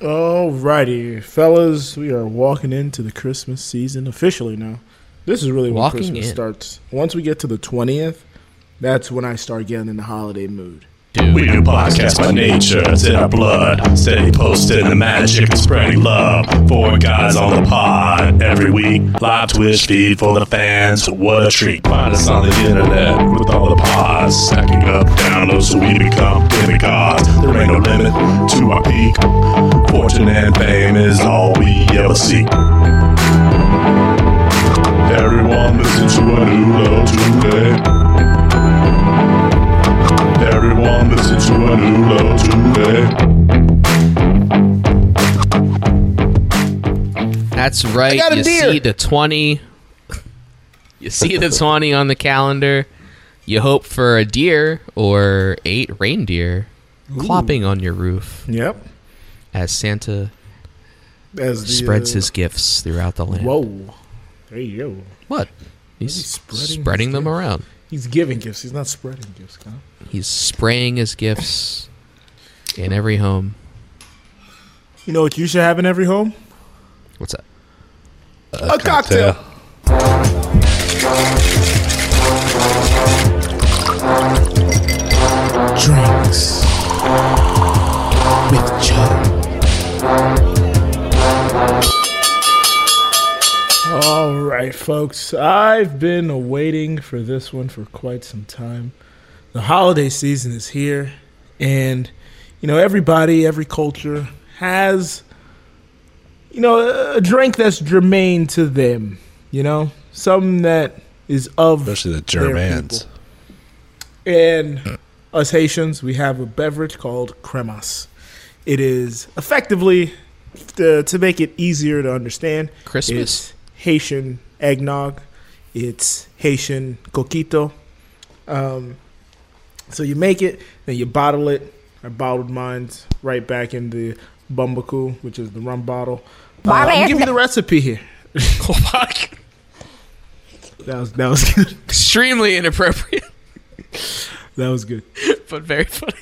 Alrighty, fellas, we are walking into the Christmas season officially now. This is really when Walking Christmas in. starts. Once we get to the twentieth, that's when I start getting in the holiday mood. We do podcasts by nature, it's in our blood. Steady posting the magic and spreading love. Four guys on the pod every week. Live Twitch feed for the fans. What a treat. Find us on the internet with all the pods. Stacking up downloads so we become demigods. There ain't no limit to our peak. Fortune and fame is all we ever seek. Everyone listen to a new love today. Everyone listen to a new love today. That's right. You deer. see the 20. You see the 20 on the calendar. You hope for a deer or eight reindeer clopping on your roof Yep. as Santa As the, spreads uh, his gifts throughout the land. Whoa. Hey, you go. What? He's He's spreading spreading, them gifts. around. He's giving gifts. He's not spreading gifts. Kyle. He's spraying his gifts in every home. You know what you should have in every home? What's that? A, cocktail. Drinks with Joe. All right, folks. I've been waiting for this one for quite some time. The holiday season is here, and you know everybody, every culture has you know, a drink that's germane to them, you know, something that is of Especially the Germans. And us Haitians, we have a beverage called cremas. It is effectively to, to make it easier to understand. Christmas? It's Haitian eggnog. It's Haitian coquito. Um, so you make it, then you bottle it. I bottled mine right back in the Bumbaku, which is the rum bottle. Uh, I'll give you the recipe here. Oh my That was that was good. Extremely inappropriate, That was good. but very funny.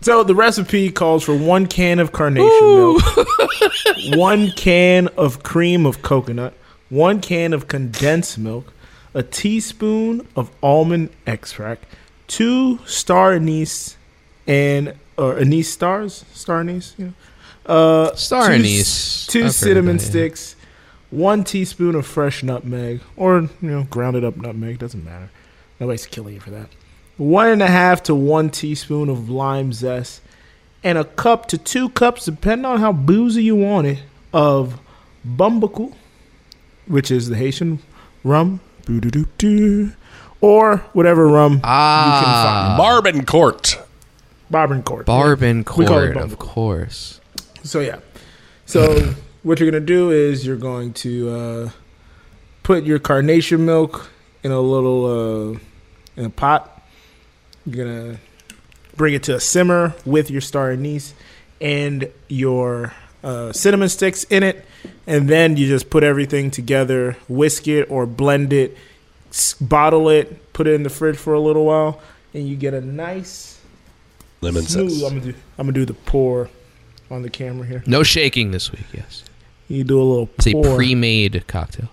So the recipe calls for one can of carnation milk, one can of cream of coconut, one can of condensed milk, a teaspoon of almond extract, two star anise and or anise stars, star anise, you know, uh, Star two, anise. two I've cinnamon that, yeah. sticks, one teaspoon of fresh nutmeg, or you know, grounded up nutmeg. Doesn't matter. Nobody's killing you for that. One and a half to one teaspoon of lime zest, and a cup to two cups, depending on how boozy you want it, of bumbaku, which is the Haitian rum, or whatever rum Ah, Barbancourt. Bourbon Court. Barbin We call it Court, of Bumble. course. So yeah. So what you're gonna do is you're going to uh, put your carnation milk in a little uh, in a pot. You're gonna bring it to a simmer with your star anise and your uh, cinnamon sticks in it, and then you just put everything together, whisk it or blend it, bottle it, put it in the fridge for a little while, and you get a nice Lemon smooth. zest. I'm gonna do. I'm gonna do the pour on the camera here. No shaking this week. Yes, You do a little it's a pre-made cocktail.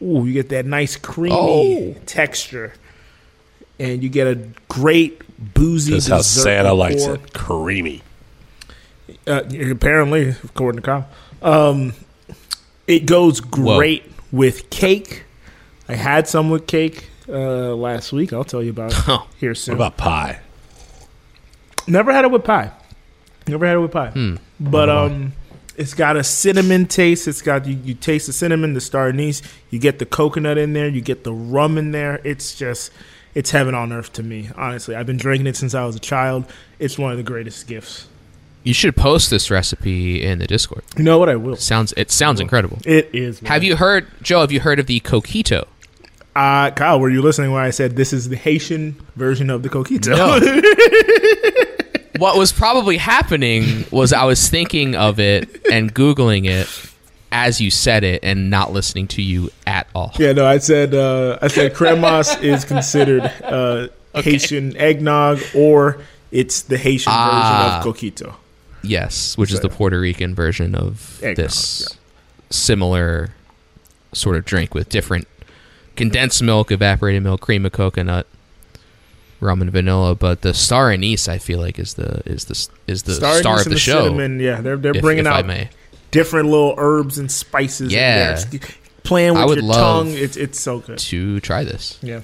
Ooh, you get that nice creamy Oh. texture, and you get a great boozy. That's how dessert Santa likes it. Creamy. Uh, apparently, according to Kyle, um, it goes great with cake. I had some with cake uh, last week. I'll tell you about it here What about pie? Never had it with pie. Never had it with pie. Hmm. But um, it's got a cinnamon taste. It's got you, you taste the cinnamon, the star anise. You get the coconut in there. You get the rum in there. It's just it's heaven on earth to me. Honestly, I've been drinking it since I was a child. It's one of the greatest gifts. You should post this recipe in the Discord. You know what? I will. Sounds it sounds incredible. It is. man. Have you heard, Joe? Have you heard of the coquito? uh, Kyle? Were you listening when I said this is the Haitian version of the coquito? No. what was probably happening was I was thinking of it and googling it as you said it and not listening to you at all. Yeah, no, I said uh, I said cremas is considered uh, Haitian eggnog, or it's the Haitian Ah. version of coquito. Yes, which is the Puerto Rican version of this similar sort of drink with different condensed milk, evaporated milk, cream of coconut, rum and vanilla. But the star anise, I feel like, is the is the is the star, anise of and the, show. Cinnamon, yeah, they're they're if- bringing if out different little herbs and spices. Yeah. Playing with your tongue. It's it's so good. to try this. Yeah,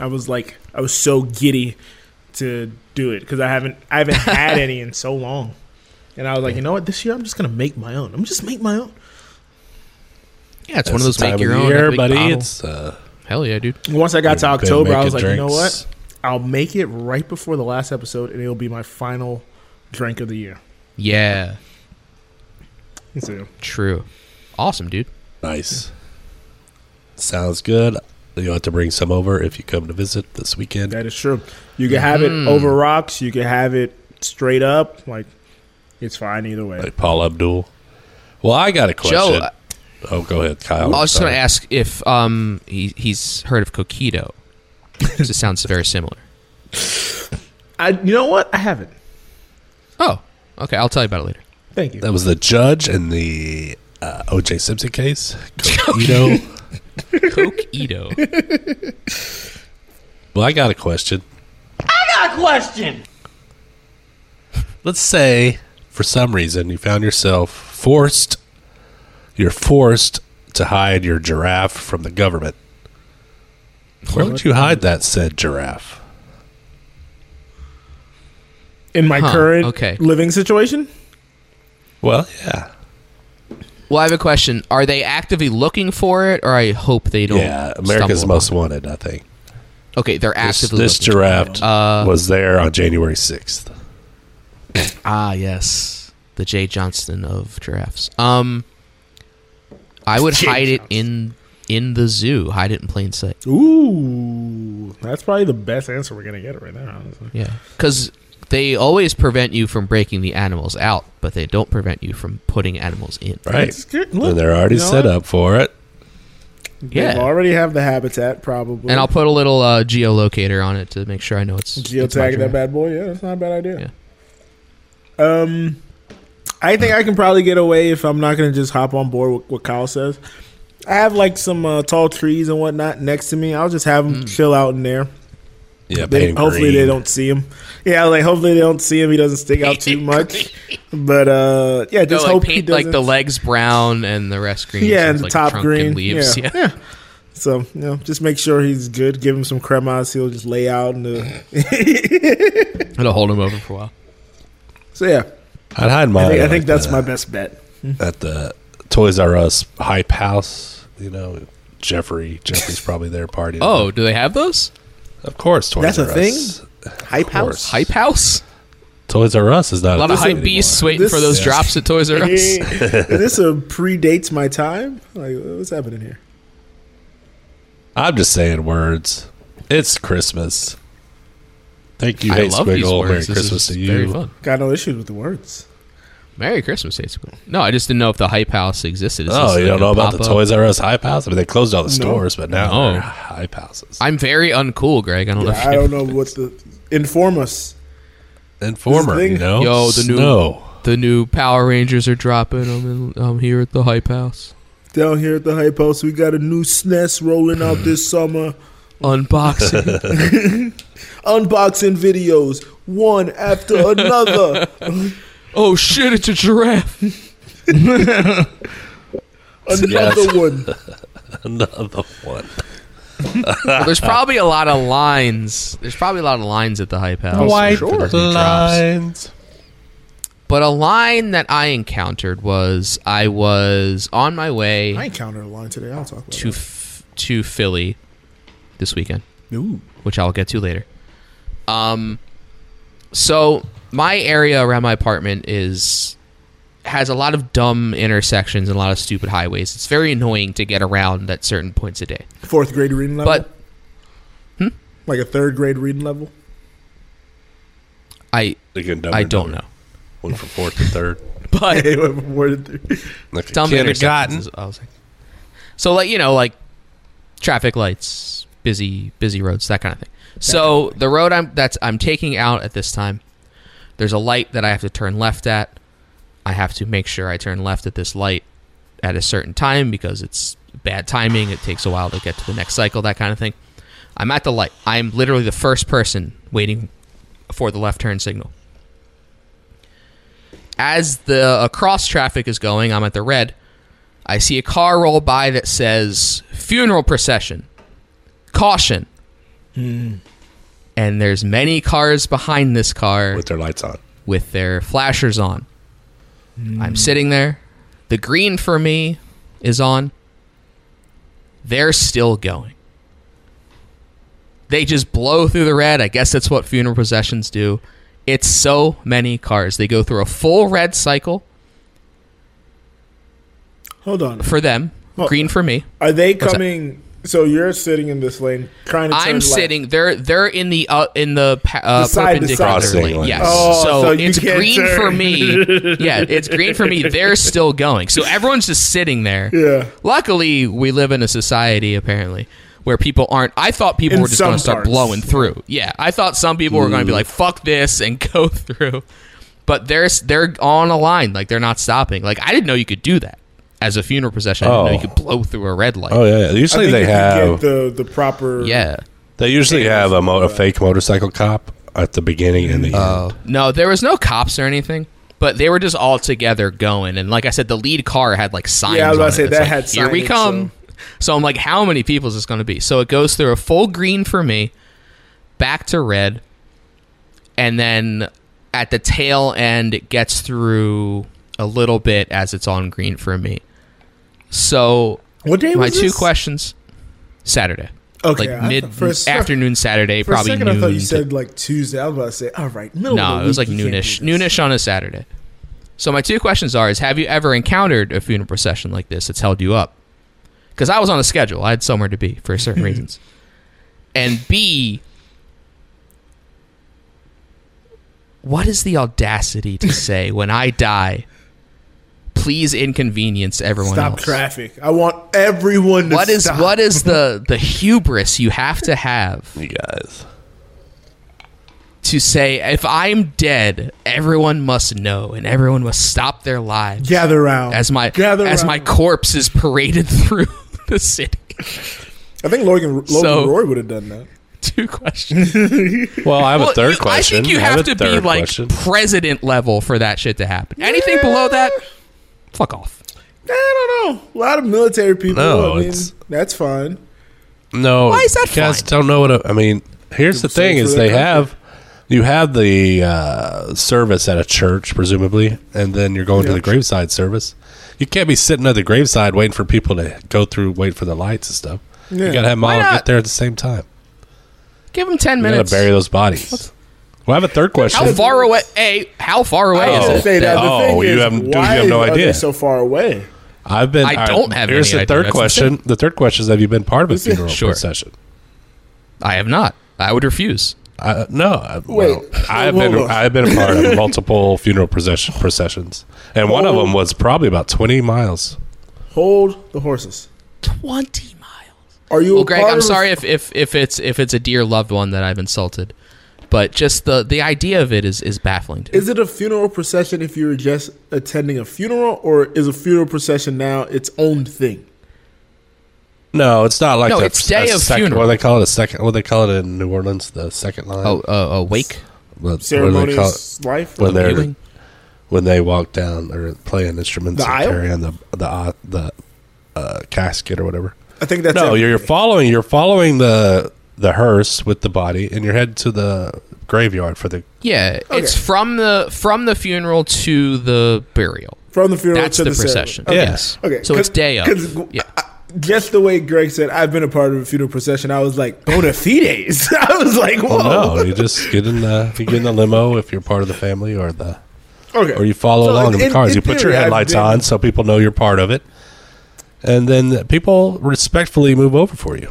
I was like, I was so giddy to do it because I haven't I haven't had any in so long, and I was like, you know what, this year I'm just gonna make my own. I'm just make my own. Yeah, it's one of those make your own. year, have a big buddy. bottle. It's uh, Hell yeah, dude. Once I got to October, I was like, making you know what. I'll make it right before the last episode, and it'll be my final drink of the year. Yeah, So, true. Awesome, dude. Nice. Sounds good. You'll have to bring some over if you come to visit this weekend. that is true. You can have Mhm. it over rocks. You can have it straight up. Like it's fine either way. Like Paula Abdul. Well, I got a question. Joe, oh, go ahead, Kyle. I was just going to ask if um he, he's heard of coquito. 'Cause it sounds very similar. I, you know what? I haven't. Oh, okay. I'll tell you about it later. Thank you. That was the judge in the uh, O.J. Simpson case. Coquito. Coquito. well, I got a question. I got a question. Let's say, for some reason, you found yourself forced. You're forced to hide your giraffe from the government. Where would you hide that said giraffe? In my Huh, current okay. living situation, Well, yeah, Well, I have a question. Are they actively looking for it, or I hope they don't? yeah. America's Most upon Wanted, I think. Okay, they're This, actively this looking. giraffe Uh, was there on January sixth. Ah, yes, the Jay Johnston of giraffes. Um, I would Jay hide it in in the zoo. Hide it in plain sight. ooh, that's probably the best answer we're gonna get right there. Honestly, Yeah, because they always prevent you from breaking the animals out, but they don't prevent you from putting animals in. Right, Look, and they're already you know set what? up for it. They Yeah. already have the habitat probably. And I'll put a little uh, geolocator on it to make sure I know it's it's that bad boy. Yeah, that's not a bad idea. Um, I think I can probably get away if I'm not gonna just hop on board with what Kyle says. I have like some uh, tall trees and whatnot next to me. I'll just have them chill out in there. Yeah, They, paint hopefully they don't see him. Yeah, like hopefully they don't see him. He doesn't stick out too much. But uh, yeah, No, just like hope he doesn't. like the legs brown and the rest green. yeah, and the like top green. and leaves. Yeah. Yeah. yeah. So you know, just make sure he's good. Give him some cremas. He'll just lay out and the. it'll hold him over for a while. So yeah, I'd hide mine. I think, I think like, that's the- my best bet. at the Toys R Us hype house. You know, Jeffrey. Jeffrey's probably there partying. Oh, do they have those of course, Toys That's R a thing? Us. Hype house. course. hype house? Toys R Us is not A lot of thing hype beasts waiting This- for those Yeah. drops at Toys R Us. this uh, predates my time. Like, what's happening here? I'm just saying words. It's Christmas. Thank you, I Hey love these words. Merry This Christmas is to Very you. fun. Got no issues with the words. Merry Christmas, Hey Squiggle. No, I just didn't know if the hype house existed. Is Oh, this you like don't know about the pop-up? Toys R Us hype house? I mean, they closed all the stores, but now No. they're hype houses. I'm very uncool, Greg. I don't know. If I you don't know what the inform us. Informer, thing- you know? Yo, the new- Snow. The new Power Rangers are dropping. I'm, in, I'm here at the hype house. Down here at the hype house, we got a new SNES rolling out this summer. Unboxing. Unboxing videos, one after another. oh shit! It's a giraffe. another one. Another one. Well, there's probably a lot of lines. There's probably a lot of lines at the hype house. White for those new drops. lines. But a line that I encountered was I was on my way I encountered a line today. I'll talk about to f- to Philly this weekend. Ooh. which I'll get to later. Um, so my area around my apartment is has a lot of dumb intersections and a lot of stupid highways. It's very annoying to get around at certain points a day. Fourth grade reading level? But Hmm? like a third grade reading level? I Again, dumber I don't dumber. know, One from fourth to third. but More than three. Like dumb kindergarten. intersections. I was like, so like you know like traffic lights, busy busy roads, that kind of thing. So the road I'm that's I'm taking out at this time There's a light that I have to turn left at. I have to make sure I turn left at this light at a certain time because it's bad timing. It takes a while to get to the next cycle, that kind of thing. I'm at the light. I'm literally the first person waiting for the left turn signal. As the across traffic is going, I'm at the red. I see a car roll by that says funeral procession. Caution. Hmm. And there's many cars behind this car with their lights on. with their flashers on. Hmm. I'm sitting there. The green for me is on. They're still going. They just blow through the red. I guess that's what funeral processions do. It's so many cars. They go through a full red cycle Hold on. for them, Well- green for me. Are they that? coming? So you're sitting in this lane, trying to. turn I'm left. sitting. They're they're in the uh, in the uh, The side perpendicular side. lane. Lane. Yes. Oh, so, so it's green turn. for me. Yeah, it's green for me. They're still going. So everyone's just sitting there. Yeah. Luckily, we live in a society apparently where people aren't. I thought people In were just going to start blowing through. Yeah, I thought some people were going to be like, "Fuck this" and go through. But they're they're on a line, like they're not stopping. Like I didn't know you could do that as a funeral procession. I didn't know Oh. you could blow through a red light. Oh yeah, I usually think they you have get the the proper. Yeah. they usually have a, mo- a fake motorcycle cop at the beginning and the Oh end. no, there was no cops or anything, but they were just all together going. And like I said, the lead car had like signs. Yeah, I was about to say, that like, had Here we signage, come. So. I'm like, how many people is this going to be? So it goes through a full green for me, back to red, and then at the tail end it gets through a little bit as it's on green for me. So What day my two this? questions: Saturday, Okay, like mid thought- sec- afternoon Saturday, For probably a second, noon. I thought you said like Tuesday. I was about to say, all right, middle no, it was like noonish. Noonish on a Saturday. So my two questions are: Is have you ever encountered a funeral procession like this that's held you up? Because I was on a schedule. I had somewhere to be for certain reasons. And B, what is the audacity to say when I die? Please inconvenience everyone Stop else. traffic. I want everyone to What is stop. what is the the hubris you have to have You guys. to say if I'm dead, everyone must know and everyone must stop their lives gather around as my gather as around. my corpse is paraded through the city. I think Logan Logan So- Roy would have done that. Two questions. Well, I have Well, a third you- question. I think you have have to be like question. president level for that shit to happen. Anything below that, fuck off. I don't know. A lot of military people. No, I mean, that's fine. No, Why is that you guys fine? don't know what. A, I mean, here's the People say thing: is they country. have you have the uh, service at a church, presumably, and then you're going to the graveside service. You can't be sitting at the graveside waiting for people to go through, wait for the lights and stuff. Yeah. You gotta have them all get there at the same time. Give them ten You gotta minutes. bury those bodies. Well, I have a third question. How far away? Hey, how far away I is it? say that. The Oh, thing you is, haven't- dude, you have no are they idea. so far away? I've been. I don't have any. Here's any the idea. third That's question. The third question is: Have you been part of a funeral Sure. procession? I have not. I would refuse. Uh, no, I, Wait, well, I've hold been on. I've been a part of multiple funeral procession, processions, and one of Oh. them was probably about twenty miles. Hold the horses. Twenty miles. Are you? Well, a Greg, part I'm of a- sorry if, if, if it's if it's a dear loved one that I've insulted, but just the the idea of it is is baffling to me. Is it a funeral procession if you're just attending a funeral, or is a funeral procession now its own thing? No, it's not like No, a- it's day a of second, funeral. What do they call it? A second? What do they call it in New Orleans? The second line. Oh, uh, a wake. what, what do they call it? Ceremonious life. When they're viewing? when they walk down or playing instruments The and aisle? carrying the the uh, the uh, casket or whatever. I think that's no, you're, you're following you're following the the hearse with the body, and you're headed to the graveyard for the. Yeah, it's from the from the funeral to the burial. from the funeral That's to the, the, procession. Okay. Yes. Okay, So it's day of. 'cause Yeah. Just the way Greg said, I've been a part of a funeral procession. I was like, bona fides. I was like, whoa. Oh no, you just get in the you get in the limo if you're part of the family or the Okay. or you follow So along in, the cars. in you put your theory, I've headlights been- on so people know you're part of it, and then people respectfully move over for you.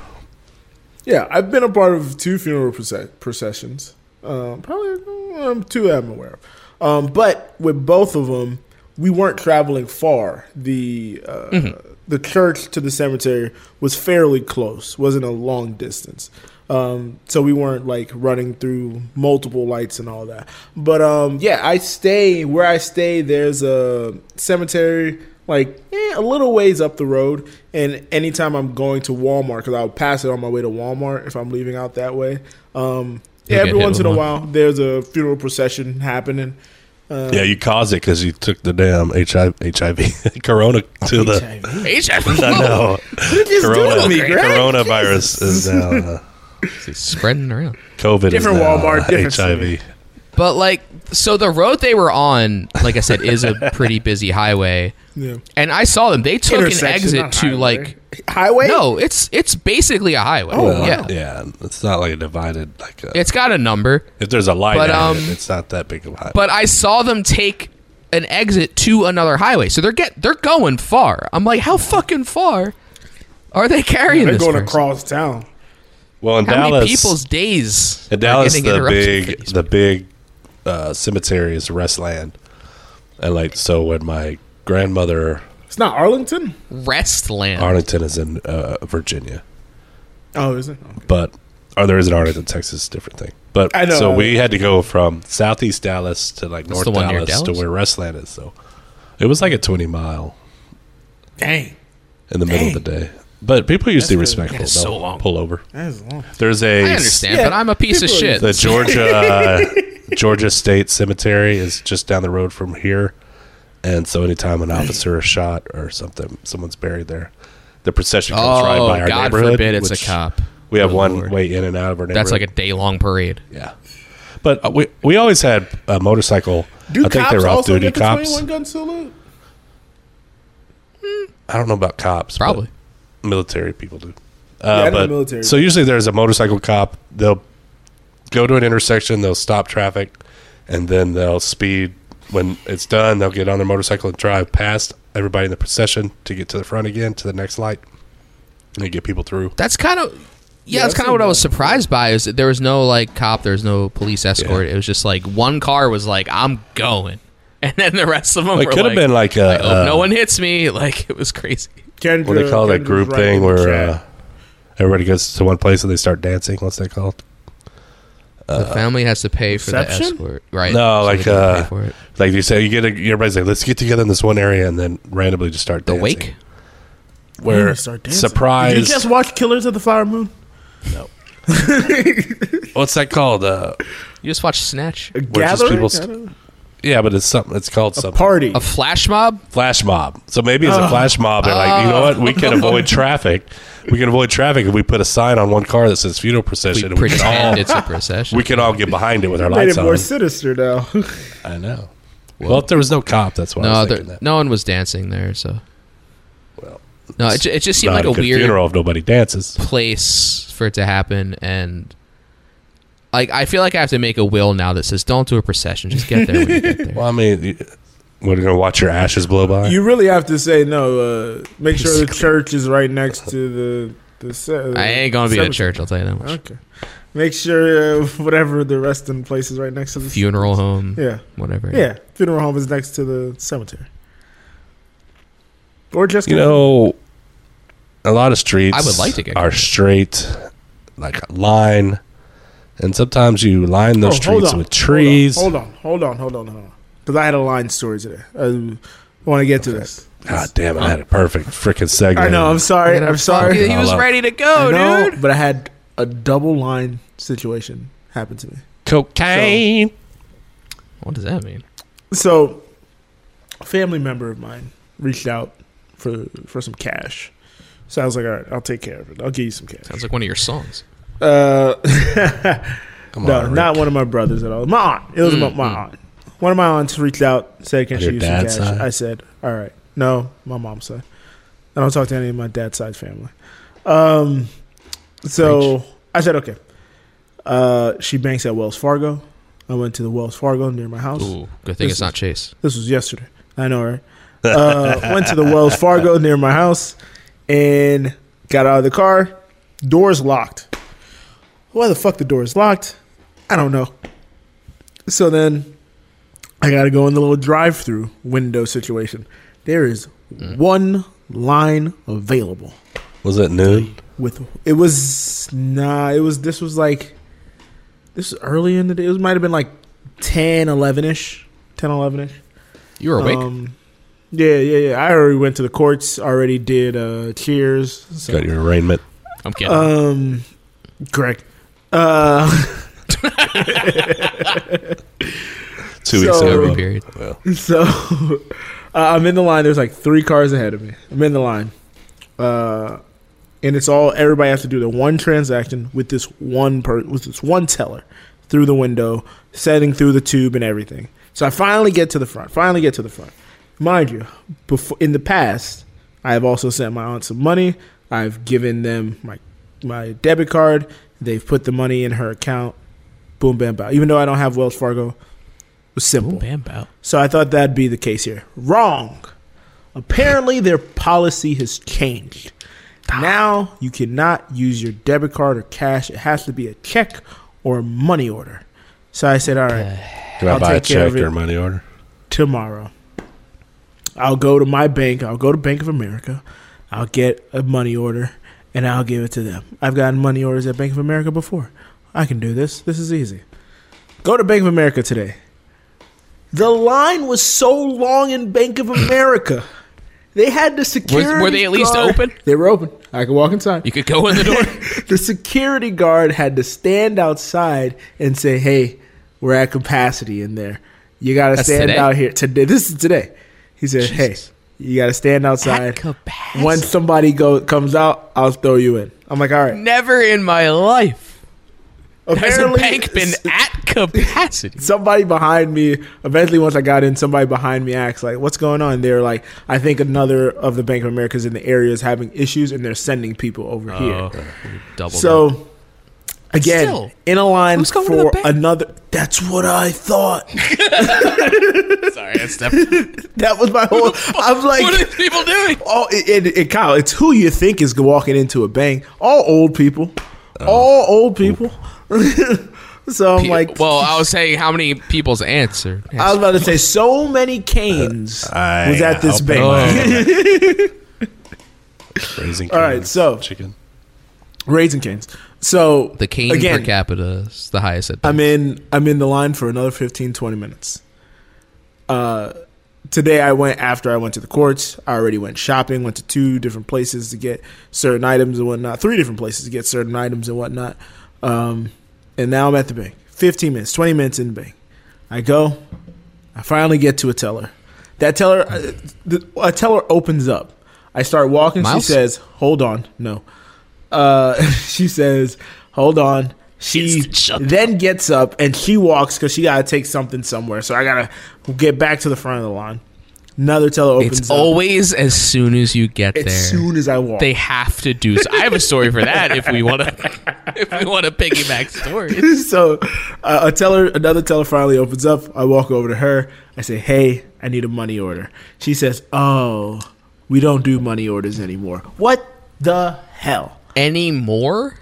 Yeah, I've been a part of two funeral proce- processions. Um, probably um, two I'm aware of. Um, but with both of them, we weren't traveling far. The uh, the church to the cemetery was fairly close. wasn't a long distance. Um, so we weren't like running through multiple lights and all that. But um, yeah, I stay where I stay. There's a cemetery like eh, a little ways up the road. And anytime I'm going to Walmart, because I'll pass it on my way to Walmart if I'm leaving out that way. Um, You'll every once in with a one. while, there's a funeral procession happening. Uh, Yeah, you caused it because you took the damn HIV, HIV Corona to the. HIV. I know. Corona, doing me, coronavirus is now uh, spreading around. COVID. Different is now, Walmart, uh, different HIV. city. But like, so the road they were on, like I said, is a pretty busy highway. Yeah. And I saw them. They took an exit to highway. like highway. no, it's it's basically a highway. Oh, wow. yeah. Yeah, it's not like a divided like. A, It's got a number, if there's a light, but, um, it, it's not that big of a highway. but I saw them take an exit to another highway. So they're get they're going far. I'm like, how fucking far are they carrying this? They're this? going person? across town. well, in How Dallas, many people's days? in are Dallas, getting the big the big uh, cemetery is Restland, and like so when my grandmother It's not Arlington. Restland. Arlington is in uh, Virginia, Oh, is it? Okay. but or there is an Arlington, Texas, different thing. But I know. so we had to go from southeast Dallas to like North the one near Dallas, to Dallas? where Restland is. So it was like a twenty mile Dang, in the middle of the day. But people usually That's good. respectful. That is They'll so long. Pull over. that is long. There's a I understand, Yeah, but I'm a piece of people- shit. the Georgia uh, Georgia State Cemetery is just down the road from here, and so anytime an officer is shot or something, someone's buried there, the procession comes right oh, by our God neighborhood. forbid it's a cop. We have Good one Lord. way in and out of our neighborhood. That's like a day long parade. yeah. But uh, we we always had a motorcycle. Do I think cops they were off also duty get cops. 21 gun salute? I don't know about cops. Probably. military people do. Yeah, I Uh, know but military. so usually there's a motorcycle cop. They'll go to an intersection. They'll stop traffic, and then they'll speed. When it's done, they'll get on their motorcycle and drive past everybody in the procession to get to the front again to the next light, and they get people through. That's kind of yeah. Yeah, that's I've kind of what I was surprised by is that there was no like cop, there was no police escort. It was just like one car was like, "I'm going," and then the rest of them It were could have like, been like I a, hope uh, no one hits me. Like it was crazy. Kendra, what they call that group right thing where uh, everybody goes to one place and they start dancing. What's that called? The family has to pay for Reception? the escort, right? No, So like, uh, for it. Like you say, you get a, everybody's like, let's get together in this one area, and then randomly just start the dancing. wake. Where they start dancing. surprise? Did you just watch Killers of the Flower Moon? No. What's that called? Uh, You just watch Snatch. A just people st- don't know. Yeah, but it's something. It's called a something. party. A flash mob. flash mob. So maybe it's a oh. flash mob. They're like, you know what? We can oh. avoid traffic. We can avoid traffic if we put a sign on one car that says funeral We procession. and We can pretend all it's a procession. we can all get behind it with our Made lights it more on. sinister now. I know. Well, if there was no cop, that's why I no, was there, thinking that. no one was dancing there, so Well, no. It, ju- it just seemed not like a good weird funeral if nobody dances. place for it to happen, and like I feel like I have to make a will now that says don't do a procession. Just get there when you get there. Well, I mean, you- we're gonna watch your ashes blow by. you really have to say no. Uh, make sure the church is right next to the the. ce- I ain't gonna be at cemetery. church. I'll tell you that much. Okay. Make sure uh, whatever the resting place is right next to the Funeral home, Yeah, whatever. yeah. Funeral home is next to the cemetery. Or just you know, a lot of streets I would like to get are straight, like line, and sometimes you line those Oh, streets on, with trees. Hold on, hold on, hold on, hold on. Because I had a line story today. I want to get to this. God damn it! I had a perfect freaking segment. I know. I'm sorry. I'm sorry. He was ready to I go, know, dude. but I had a double line situation happen to me. Cocaine. What does that mean? So, a family member of mine reached out for for some cash. So I was like, all right, I'll take care of it. I'll give you some cash. Sounds like one of your songs. Uh, Come no, on, not one of my brothers at all. My aunt. It was my, my aunt. One of my aunts reached out, said, "Can On she your use some cash?" dad's side? I said, "All right." No, my mom's side. I don't talk to any of my dad's side family. Um, so I said, "Okay." Uh, she banks at Wells Fargo. I went to the Wells Fargo near my house. Ooh, good thing This it's not Chase. This was yesterday. I know, right? Uh, went to the Wells Fargo near my house and got out of the car. Doors locked. Why the fuck the door is locked? I don't know. So then I got to go in the little drive-through window situation. There is one line available. Was it noon? With it was nah, it was this was like this was early in the day. It was, might have been like 10, 11 ish, 10, 11 ish. You were awake. Um, yeah, yeah, yeah. I already went to the courts. Already did uh, cheers. So, Got your arraignment. I'm kidding. um, correct. Uh, Two weeks so- ago. Every period. so uh, I'm in the line. There's like three cars ahead of me. I'm in the line, uh, and it's all everybody has to do the one transaction with this one per with this one teller through the window, setting through the tube and everything. So I finally get to the front. Finally get to the front. Mind you, before in the past, I have also sent my aunt some money. I've given them my my debit card. They've put the money in her account. Boom, bam, bow. Even though I don't have Wells Fargo, it was simple. Boom, bam, bow. So I thought that'd be the case here. Wrong. Apparently, their policy has changed. Now you cannot use your debit card or cash. It has to be a check or a money order. So I said, all right, Do I I'll buy a take care check of it. or money order? tomorrow. I'll go to my bank. I'll go to Bank of America. I'll get a money order and I'll give it to them. I've gotten money orders at Bank of America before. I can do this. This is easy. Go to Bank of America today. The line was so long in Bank of America. They had the security. were they at least guard- open? They were open. I could walk inside You could go in the door. the security guard had to stand outside and say, "Hey, we're at capacity in there. You got to stand today? out here today. This is today." He said, Jesus. "Hey, you got to stand outside. Once somebody go comes out, I'll throw you in." I'm like, "All right." Never in my life has a bank been at capacity. somebody behind me eventually once i got in somebody behind me asked like what's going on they're like i think another of the bank of americas in the area is having issues and they're sending people over here oh, double. So again, Still, in a line who's going to the for bank? another. That's what I thought. sorry, that's definitely. That was my whole. I was like what are these people doing? oh, it, it, it, Kyle, it's who you think is walking into a bank. All old people. Oh. All old people. so I'm like, well, I was saying how many people's answer. I was about to say, so many canes I was at this hope bank. Raising canes, All right, so- chicken. Raisin canes. So the cane again, per capita is the highest at I'm in I'm in the line for another 15 20 minutes. Uh today I went after I went to the courts. I already went shopping, went to two different places to get certain items and whatnot, three different places to get certain items and whatnot. Um and now I'm at the bank. 15 minutes, 20 minutes in the bank. I go, I finally get to a teller. That teller uh, the, a teller opens up. I start walking, Miles? she says, "Hold on." No. Uh she says, "Hold on." She then gets up and she walks because she got to take something somewhere. So I got to get back to the front of the line. Another teller opens It's up. always as soon as you get as there. As soon as I walk. they have to do. So. I have a story for that if we want to. If we want to piggyback stories. so uh, a teller, another teller finally opens up. I walk over to her. I say, "Hey, I need a money order." She says, "Oh, we don't do money orders anymore." What the hell? Any more?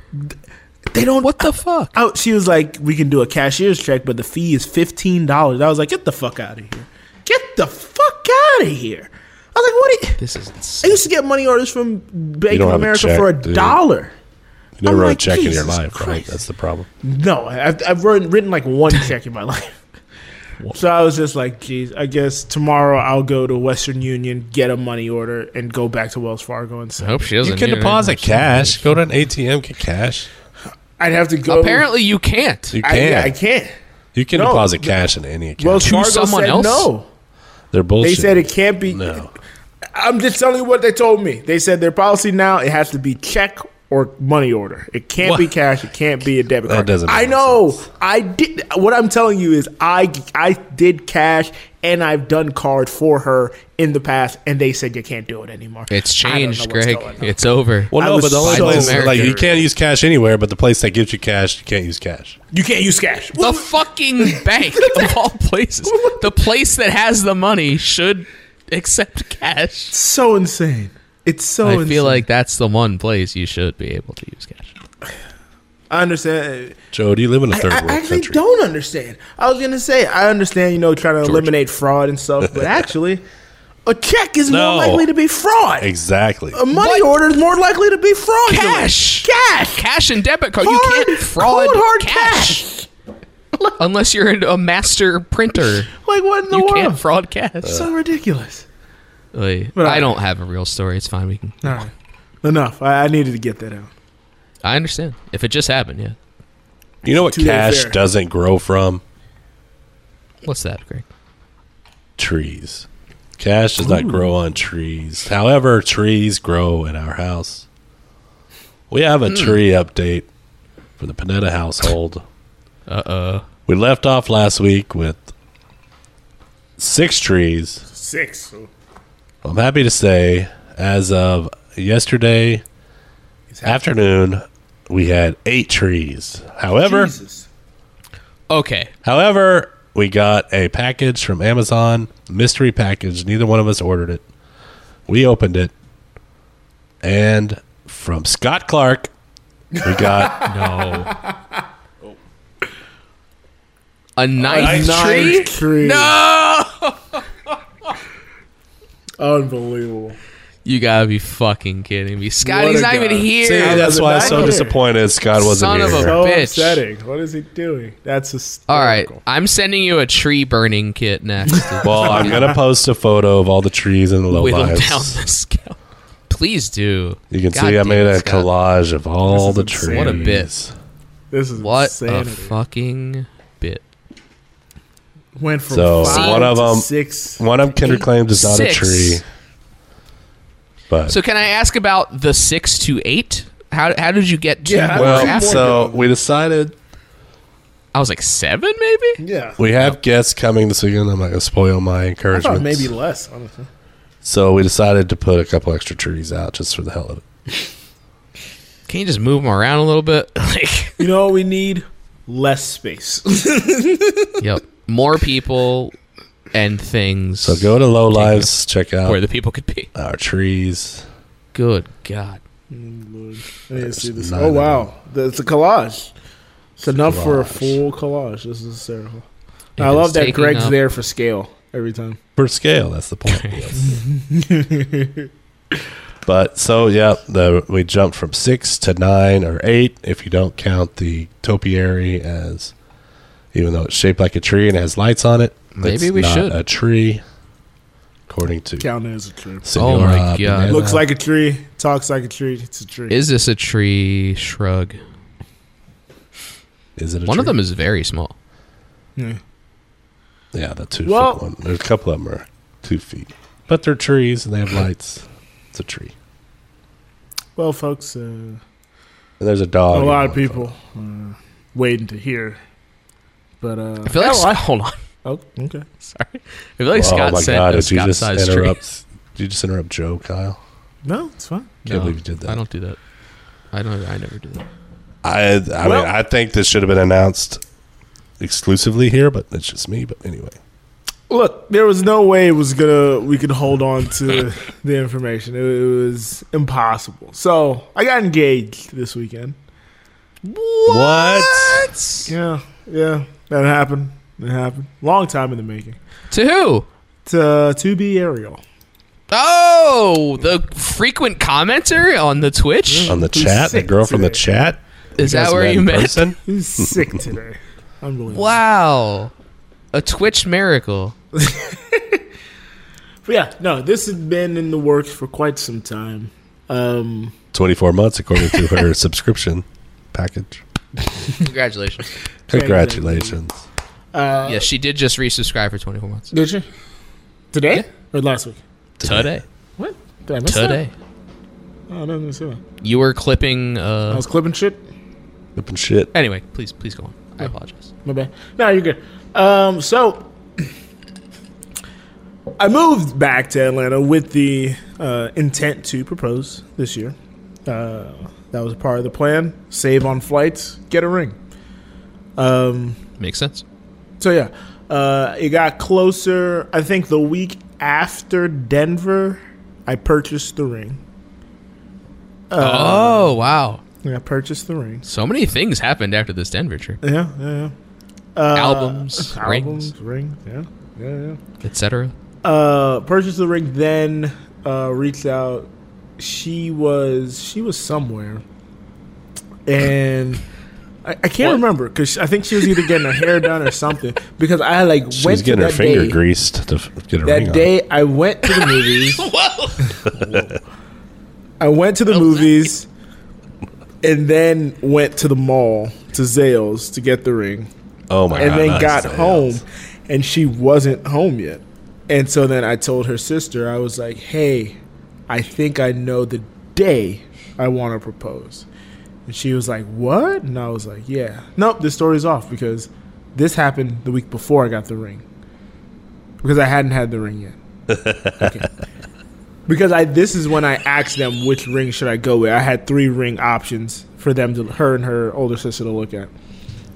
They don't. What the fuck? Oh, she was like, "We can do a cashier's check, but the fee is fifteen dollars." I was like, "Get the fuck out of here! Get the fuck out of here!" I was like, "What?" Are you? This is Insane. I used to get money orders from Bank of have a America check, for a do you? dollar. You never I'm wrote like, a check in your Jesus life, right? That's the problem. No, I've, I've written, written like one check in my life. So I was just like, geez, I guess tomorrow I'll go to Western Union, get a money order, and go back to Wells Fargo and I send. hope she doesn't. You can deposit cash. Go to an ATM, get cash. I'd have to go. Apparently, you can't. You I, can't. I can't. you can No. deposit cash in any account. Wells To Fargo someone said else? no. They're bullshit. They said it can't be. No. I'm just telling you what they told me. They said their policy now it has to be check or money order. It can't What? be cash. It can't be a debit That card. doesn't I know. sense. I did. What I'm telling you is I I did cash and I've done card for her in the past, and they said you can't do it anymore. It's I don't know changed, Greg. It's over. Well, no, but the only so place like you can't use cash anywhere, but the place that gives you cash, you can't use cash. You can't use cash. the fucking bank of all places, the place that has the money should accept cash. so insane. It's so. I insane. feel like that's the one place you should be able to use cash. I understand. Joe, do you live in a third I world I actually country? don't understand. I was gonna say I understand, you know, trying to Georgia. eliminate fraud and stuff, but actually, a check is No. more likely to be fraud. Exactly. A money order is more likely to be fraud. Cash. cash, Cash and debit card. you can't fraud cold, hard cash, unless you're a master printer. Like what in the You world? can't fraud cash. so ridiculous. Oy. But I I- don't have a real story. It's fine. We can. All right, enough. I, I needed to get that out. I understand. If it just happened, yeah. You know what Two-day cash fair. doesn't grow from? What's that, Greg? Trees. Cash does not grow on trees. However, trees grow in our house. We have a tree update for the Panetta household. Uh oh. We left off last week with six trees. Six. I'm happy to say, as of yesterday afternoon, we had eight trees. However, Jesus. Okay. however, we got a package from Amazon, mystery package. Neither one of us ordered it. We opened it, and from Scott Clark, we got No. A ninth tree? Tree. No. Unbelievable. You gotta be fucking kidding me. What Scotty's a not even here. See, that's why I'm so Here. disappointed. Scott wasn't Son of here. a- So bitch. upsetting. What is he doing? That's hysterical. All right, I'm sending you a tree burning kit next. well, I'm gonna post a photo of all the trees in the low Whittle down the scale. Please do. You can God see I made a Scott. collage of all the is trees. What a bit. This is What insanity. a fucking bit. Went from So, five one of them, six. One of Kinder claims is not Six. a tree, but So can I ask about the six to eight? How how did you get to Yeah, well, so we decided I was like seven, maybe. Yeah. we have guests coming this weekend. I'm not gonna spoil my encouragement. maybe less, honestly. So we decided to put a couple extra trees out just for the hell of it. Can you just move them around a little bit? like, You know what we need? Less space. yep, more people and things. So go to Low Lives, check out where the people could be. our trees. Good God. I need to see this. nine Oh of wow, it's a collage. It's enough for a full collage. This is hysterical. I love that taking Greg's up- there for scale every time. For scale, that's the point. but so yeah, the we jumped from six to nine or eight if you don't count the topiary as, even though it's shaped like a tree and has lights on it. Maybe it's we not should. a tree, according to Count it as a tree. Oh my God. Banana. Looks like a tree. Talks like a tree. It's a tree. Is this a tree shrug? Is it a One of them is very small. Yeah. Yeah, the two Well- foot one. There's a couple of them are two feet, but they're trees and they have lights. It's a tree. Well, folks, uh, And there's a dog. a lot of people uh, waiting to hear. But uh, I feel like hell, I- hold on. oh, okay. Sorry. I feel like photo. Scott oh my sent god! a Did you just sized tree. interrupt? Did you just interrupt Joe, Kyle? No, it's fine. Can't No, believe you did that. I don't do that. I don't. I never do that. I I Well- mean I think this should have been announced exclusively here, but it's just me. But anyway, Look, there was no way it was gonna we could hold on to the information. It, it was impossible. So I got engaged this weekend. what? Yeah, yeah, that happened. It happened. Long time in the making. To who? To to be Ariel. Oh, the frequent commenter on the Twitch. On the Who's chat, the sick girl from the today. chat. Is that guys where met you in met? person? He's sick today. Unbelievable. Wow, a Twitch miracle. But yeah, no, this has been in the works for quite some time. Um, Twenty four months according to her subscription package. Congratulations. Congratulations. uh, yes, she did just resubscribe for 24 months. Did she? Today or last week? Today. What? Did I miss Today. that? Oh, I didn't see that. You were clipping. I Uh, was clipping shit. Flipping shit. anyway, please, please go on. I apologize. My bad. No, you're good. Um, so I moved back to Atlanta with the uh, intent to propose this year. Uh, that was part of the plan. Save on flights, get a ring. Um, Makes sense. so yeah, uh, it got closer. I think the week after Denver, I purchased the ring. oh wow. I purchased the ring. So many things happened after this Denver trip, Yeah, yeah, yeah. Uh, Albums, albums, rings. Yeah, yeah, yeah. etc. Uh, purchased the ring. Then uh, reached out. She was she was somewhere, and I, I can't What? remember because I think she was either getting her hair done or something. Because I like She went was to getting her that finger day. greased to f- get a ring That on. day, I went to the movies. I went to the oh, movies, and then went to the mall to Zales to get the ring, Oh my and god! then got sales. home, and she wasn't home yet. And so then I told her sister, I was like, "Hey, I think I know the day I want to propose." And she was like, "What?" And I was like, "Yeah, nope, this story's off because this happened the week before I got the ring because I hadn't had the ring yet." Okay. Because I this is when I asked them which ring should I go with. I had three ring options for them to her and her older sister to look at.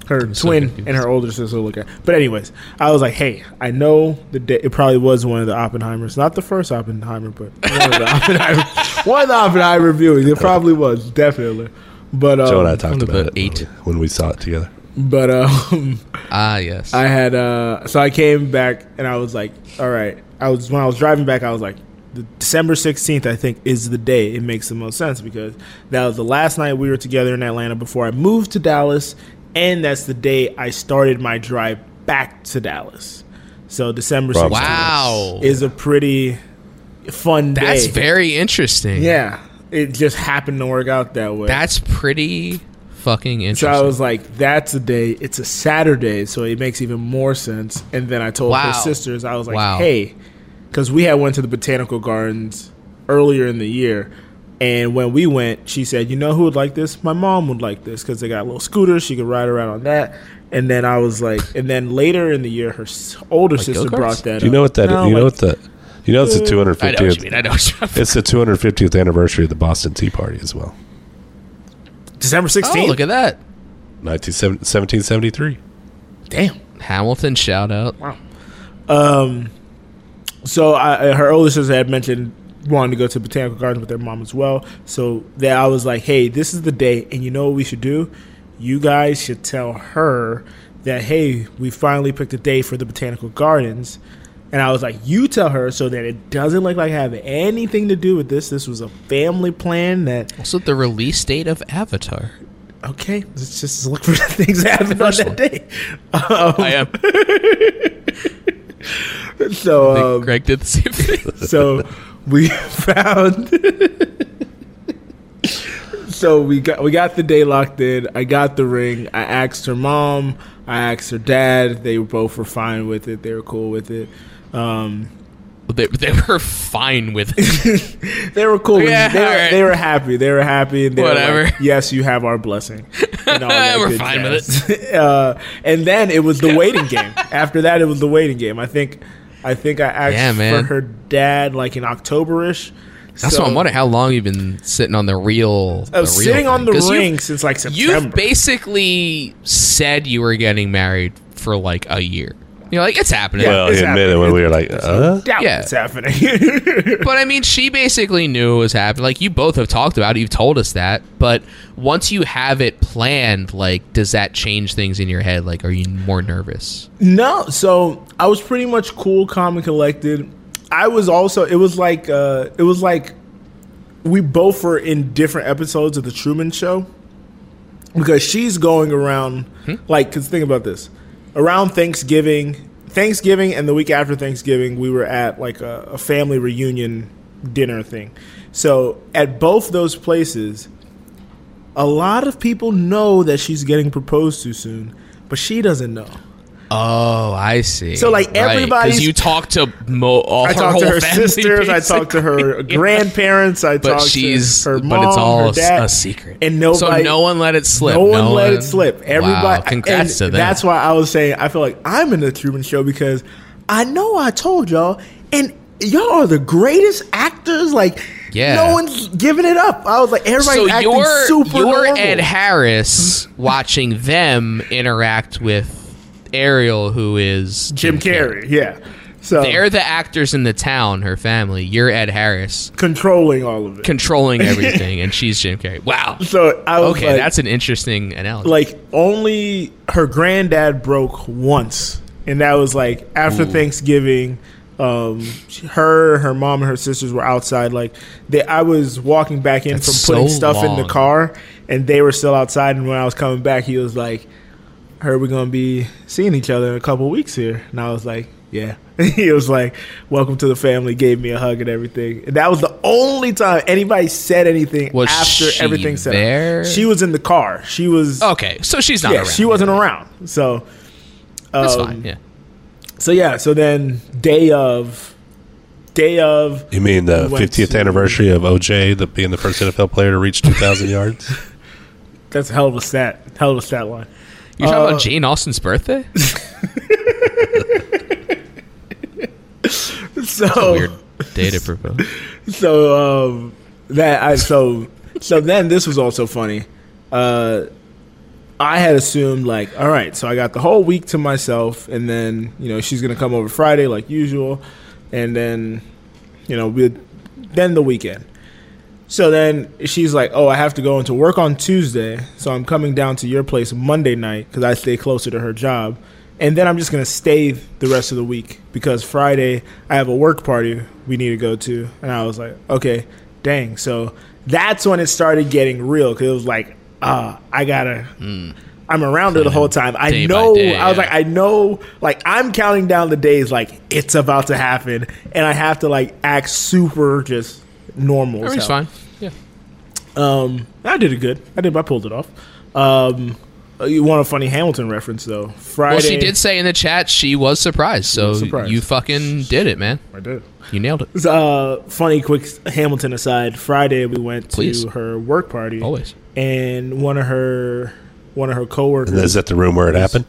Her so twin confused. and her older sister look at. But anyways, I was like, "Hey, I know the day, it probably was one of the Oppenheimers, not the first Oppenheimer, but one of the Oppenheimer, one of the Oppenheimer viewings. It probably was definitely." But um, Joe and I talked about the it eight. when we- saw it together. but um, Ah, yes. I had uh so I came back and I was like, all right. I was when I was driving back, I was like, the December sixteenth, I think, is the day. It makes the most sense because that was the last night we were together in Atlanta before I moved to Dallas, and that's the day I started my drive back to Dallas. So December Wow. sixteenth wow. is a pretty fun day. That's very interesting. yeah. It just happened to work out that way. That's pretty fucking interesting. So. I was like, "That's a day. It's a Saturday, so it makes even more sense." And then I told Wow. her sisters, I was like, Wow. "Hey," because we had went to the botanical gardens earlier in the year, and when we went, she said, "You know who would like this? My mom would like this because they got little scooters. She could ride around on that." And then I was like, and then later in the year, her s- older sister go-karts? brought that. Do you know what that? No, you know what the? You know it's the 250th. I know what you 250th. mean. I know what you mean. It's the 250th anniversary of the Boston Tea Party as well. December Oh, sixteenth? look at that. 19, 1773. Damn. Hamilton shout out. Wow. Um, so I, her older sister had mentioned wanting to go to botanical gardens with their mom as well. So that I was like, hey, this is the day, and you know what we should do? You guys should tell her that hey, we finally picked a day for the botanical gardens. And I was like, you tell her so that it doesn't look like I have anything to do with this. This was a family plan that Also, the release date of Avatar. okay, let's just look for the things that happened on that one. day. Um, I am. so um, Greg did the same thing. so we found so we got we got the day locked in. I got the ring. I asked her mom. I asked her dad. They both were fine with it. They were cool with it. Um They, they were fine with it. they were cool Yeah. They, were, alright. they were happy. They were happy and they were Whatever. like, yes you have our blessing. And We're fine with jazz. uh, and then it was the waiting game. After that it was the waiting game. I think i think i asked Yeah, man. for her dad like in octoberish That's So- what I'm wondering. How long you've been sitting on the real? I was the real sitting on thing. the 'Cause you've- ring since like September. You've basically said you were getting married for like a year. You're like, it's happening. Yeah. Well, it's he admitted happening. when we were like, uh? doubt Yeah. it's happening. But I mean, she basically knew it was happening. Like you both have talked about it. You've told us that. But once you have it planned, like, does that change things in your head? Like, are you more nervous? no, so I was pretty much cool, calm, and collected. I was also. It was like. uh It was like we both were in different episodes of the Truman Show because she's going around Hmm? like. Cause think about this. Around Thanksgiving, Thanksgiving, and the week after Thanksgiving, we were at like a, a family reunion dinner thing. So at both those places, a lot of people know that she's getting proposed to soon, but she doesn't know. Oh, I see. So, like, everybody, because you talk to mo- all I talked to her family, sisters, I talked to her grandparents, I But talked she's, to her mom, but it's all her a- dad, a secret, and nobody, So no one let it slip. no one let it slip. Everybody, Wow, congrats to them. That's why I was saying I feel like I'm in the Truman Show because I know I told y'all, and y'all are the greatest actors. Like, Yeah. no one's giving it up. I was like, everybody's so acting you're super you're normal. Ed Harris mm-hmm. watching them interact with Ariel, who is Jim Carrey, yeah. So They're the actors in the town, her family. You're Ed Harris, controlling all of it. controlling everything, and she's Jim Carrey. Wow. so I was Okay, like, that's an interesting analogy. like only her granddad broke once, and that was like after Thanksgiving. Um, her, her mom, and her sisters were outside. Like they, I was walking back in That's from putting so stuff in the car, and they were still outside. And when I was coming back, he was like, "Heard we're gonna be seeing each other in a couple weeks here," and I was like, "Yeah." he was like, "Welcome to the family." Gave me a hug and everything. And that was the only time anybody said anything Was after she everything said. there? She was in the car. She was okay, so she's not yeah, around. she wasn't around. So That's um, fine. Yeah. So yeah, so then day of, day of, You mean the 50th to- anniversary of OJ, the, being the first NFL player to reach 2,000 yards? that's a hell of a stat, hell of a stat line. You're talking Uh, about Jane Austen's birthday? So Weird day to propose. so um, that I so so then this was also funny. Uh, I had assumed like, all right, so I got the whole week to myself, and then you know she's gonna come over Friday like usual, and then you know we then the weekend. So then she's like, "Oh, I have to go into work on Tuesday, so I'm coming down to your place Monday night because I stay closer to her job, and then I'm just gonna stay the rest of the week because Friday I have a work party we need to go to." And I was like, "Okay, dang." So that's when it started getting real because it was like, "Ah, I gotta." I'm around her the whole time. I Day know. day, I was yeah. like, I know. Like I'm counting down the days, like it's about to happen, and I have to like act super just normal. as Everything's fine. Yeah. Um, I did it good. I did. I pulled it off. Um, you want a funny Hamilton reference though? Friday. Well, she did say in the chat she was surprised. So was surprised. you fucking did it, man. I did. You nailed it. Uh, funny quick Hamilton aside. Friday we went to her work party, Always. and one of her one of her coworkers And is that the room where it happened?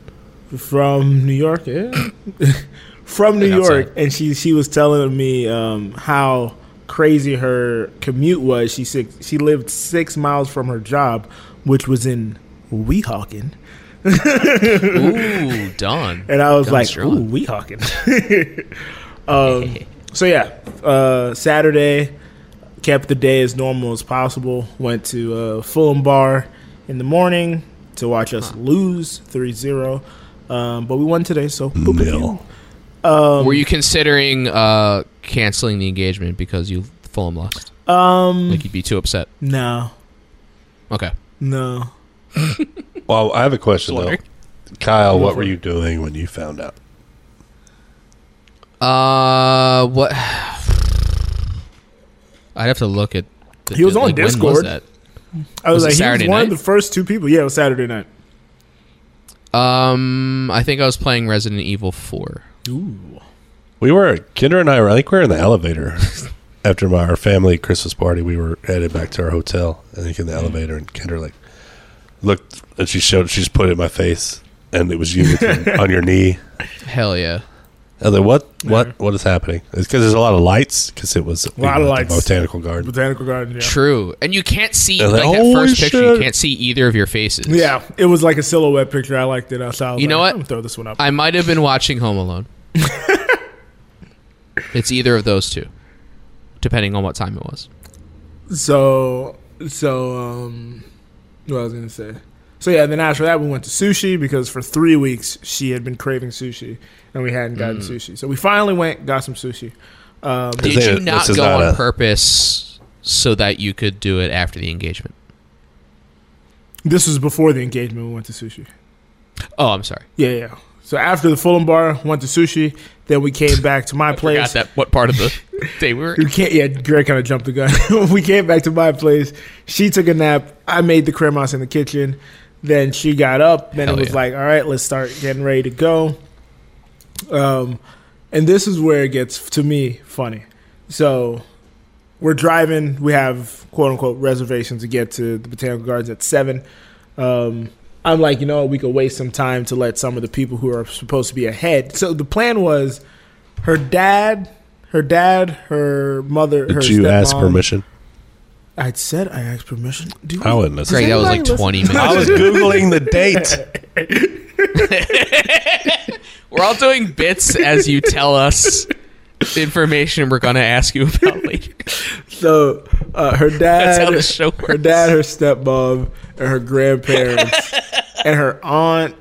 from New York, yeah, from New Like outside. York, and she she was telling me um, how crazy her commute was. She six, she lived six miles from her job, which was in Weehawken. Ooh, Don. And I was Done like, strong. ooh, we hawking. um, so yeah, uh, Saturday kept the day as normal as possible. Went to uh, Fulham Bar in the morning to watch us lose 3-0. Um, but we won today, so boop, boop, Nil. Boop. Were you considering uh, canceling the engagement because you Fulham lost? Um, Like you'd be too upset. no, Okay. no. Well, I have a question, though. Kyle, what were you doing when you found out? Uh, what? I'd have to look at. The, He was on like, when Discord. that? I was, Was like, he Saturday was one night? of the first two people. Yeah, it was Saturday night. Um, I think I was playing Resident Evil Four. Ooh. We were, Kendra and I were, I think we were in the elevator after my, our family Christmas party. We were headed back to our hotel. I think in the mm. elevator, and Kendra, like, looked, and she showed, she just put it in my face, and it was you your, on your knee. Hell yeah! I was like, what, what, what is happening? It's because there's a lot of lights, because it was a lot of lights. botanical garden. Botanical Garden. Yeah. True, and you can't see They're like like, that "Holy first picture. You can't see either of your faces. Yeah, it was like a silhouette picture. I liked it. I saw. I was You know what? I'm gonna throw this one up. I might have been watching Home Alone. it's either of those two, depending on what time it was. So, so, um, what I was gonna say. So yeah, then after that we went to sushi because for three weeks she had been craving sushi and we hadn't gotten sushi. So we finally went, got some sushi. Um, This Did you not go not on a- purpose so that you could do it after the engagement? this was before the engagement. We went to sushi. Oh, I'm sorry. Yeah, yeah. So after the Fulham bar, went to sushi. Then we came back to my place. that what part of the day we were. We can't. Yeah, Greg kind of jumped the gun. we came back to my place. She took a nap. I made the cremas in the kitchen. Then she got up. Then Hell it was yeah. like, all right, let's start getting ready to go. Um, and this is where it gets to me funny. So we're driving. We have quote unquote reservations to get to the botanical gardens at seven. Um, I'm like, you know, we could waste some time to let some of the people who are supposed to be ahead. So the plan was, her dad, her dad, her mother, her Did you ask permission? I said I asked permission. Do I wouldn't have Greg, that was like Anybody 20 minutes. I was googling the date. We're all doing bits as you tell us the information we're gonna ask you about later. So uh, her dad, That's how the show her dad, her stepmom, and her grandparents, and her aunt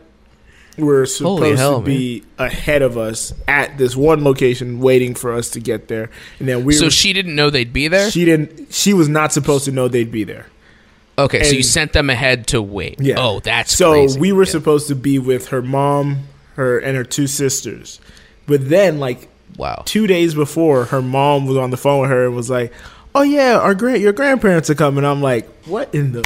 were supposed hell, to be ahead of us at this one location, waiting for us to get there. And then we So were, she didn't know they'd be there. she didn't. She was not supposed to know they'd be there. okay, so you sent them ahead to wait. Yeah. Oh, that's so crazy. we were Yeah. supposed to be with her mom, her and her two sisters, but then like Wow. two days before, her mom was on the phone with her and was like, "Oh yeah, our grand your grandparents are coming." I'm like, "What in the?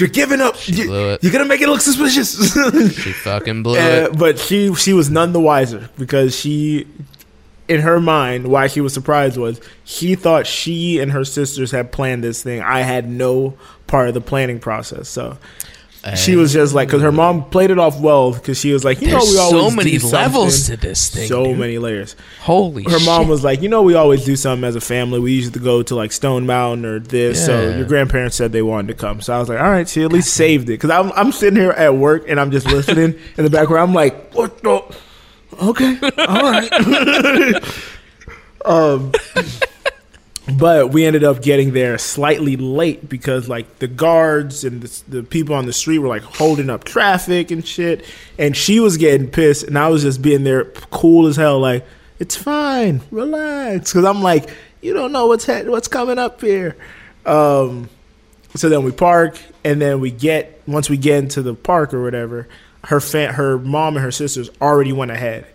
You're giving up. You, blew it. You're gonna make it look suspicious." She fucking blew Uh, it. but she she was none the wiser because she, in her mind, why she was surprised was she thought she and her sisters had planned this thing. I had no part of the planning process, so. She was just like, because her mom played it off well, because she was like, you know, we always so many levels to this thing. so dude. many layers Holy. her mom shit. was like, you know, we always do something as a family. We used to go to like Stone Mountain or this. So your grandparents said they wanted to come. So I was like, all right, she at least saved it. Because I'm, I'm sitting here at work and I'm just listening in the background. I'm like, what the? Okay, all right. um, but we ended up getting there slightly late because like the guards and the, the people on the street were like holding up traffic and shit. And she was getting pissed and i was just being there cool as hell like it's fine. Relax. Because i'm like you don't know what's ha- what's coming up here. Um, so then we park and then we get once we get into the park or whatever her fa- her mom and her sisters already went ahead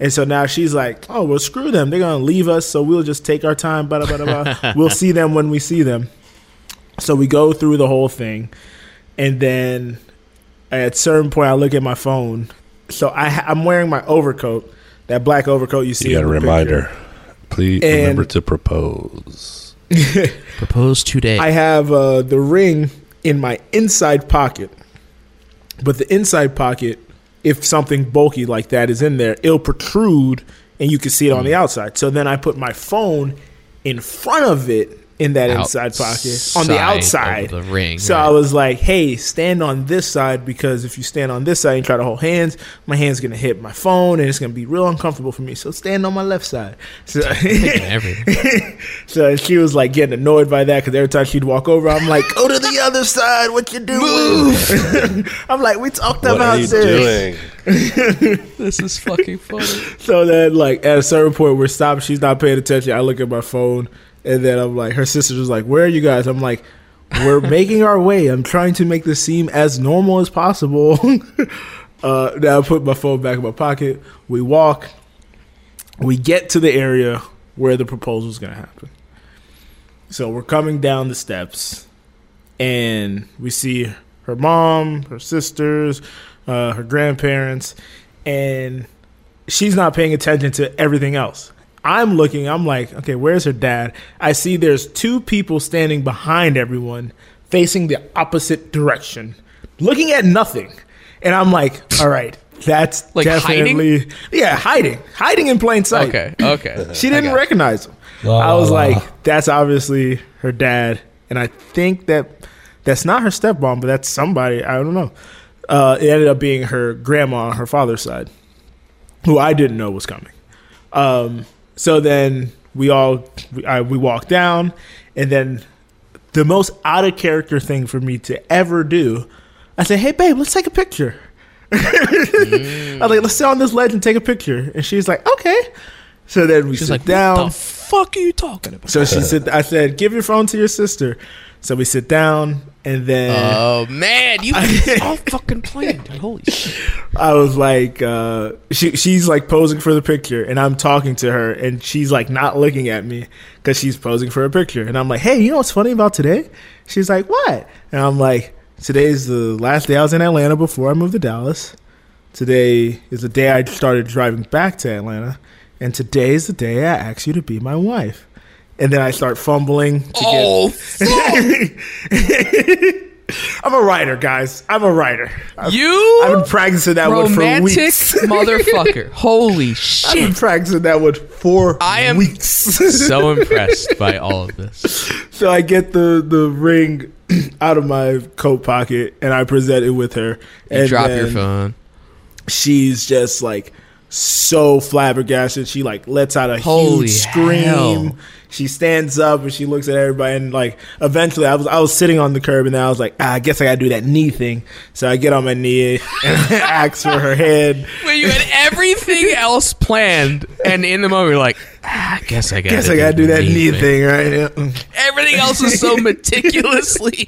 and so now she's like, "Oh well, screw them. They're gonna leave us, so we'll just take our time. Blah blah blah. blah. we'll see them when we see them." So we go through the whole thing, and then at a certain point, I look at my phone. So I, I'm wearing my overcoat, that black overcoat you see. You got a in the reminder. Please And- remember to propose. propose today. I have uh, the ring in my inside pocket, but the inside pocket, if something bulky like that is in there, it'll protrude and you can see it on Hmm. the outside. So then I put my phone in front of it in that inside pocket on the Outside outside. of the ring, So right. I was like, "Hey, stand on this side because if you stand on this side and try to hold hands, my hand's gonna hit my phone and it's gonna be real uncomfortable for me. So stand on my left side." So, so she was like getting annoyed by that because every time she'd walk over, I'm like, "Go to the other side. What you doing?" I'm like, "We talked What about are you this." doing? this is fucking funny. So then, like at a certain point, we're stopped. She's not paying attention. I look at my phone, and then I'm like, her sister was like, "Where are you guys?" I'm like, "We're making our way. I'm trying to make this seem as normal as possible." uh, now I put my phone back in my pocket. We walk. We get to the area where the proposal is going to happen. So we're coming down the steps, and we see her mom, her sisters, uh, her grandparents, and she's not paying attention to everything else. I'm looking, I'm like, okay, where's her dad? I see there's two people standing behind everyone, facing the opposite direction, looking at nothing. And I'm like, all right, that's Like definitely yeah, hiding, hiding in plain sight. Okay. Okay. She didn't got recognize him. I was like, that's obviously her dad, and I think that that's not her stepmom, but that's somebody. I don't know. Uh, it ended up being her grandma on her father's side, who I didn't know was coming. Um, so then we all we, I, we walked down, and then the most out of character thing for me to ever do, I said, "Hey, babe, let's take a picture." I was like, "Let's sit on this ledge and take a picture," and she's like, "Okay." So then we She's sit like, down. what the fuck are you talking about? So she said, I said, give your phone to your sister. So we sit down, and then Oh man, you all fucking planned. Holy shit. I was like, uh, she she's like posing for the picture, and I'm talking to her, and she's like not looking at me because she's posing for a picture, and I'm like, hey, you know what's funny about today? She's like, what? And I'm like, today is the last day I was in Atlanta before I moved to Dallas. Today is the day I started driving back to Atlanta, and today is the day I asked you to be my wife. And then I start fumbling to get Oh, I'm a writer, guys. I'm a writer. I've, you I've been practicing that one for weeks. motherfucker. Holy shit. I've been practicing that one for I am weeks. so impressed by all of this. so I get the the ring out of my coat pocket and I present it with her. You and drop your phone. she's just like so flabbergasted. She like lets out a Holy huge scream. hell. She stands up and she looks at everybody and like eventually I was I was sitting on the curb and then I was like ah, I guess I gotta do that knee thing. So I get on my knee and ask for her head. When you had everything else planned, and in the moment you're like, ah, I guess I got. Guess I gotta do that knee thing, right? Everything else is so meticulously,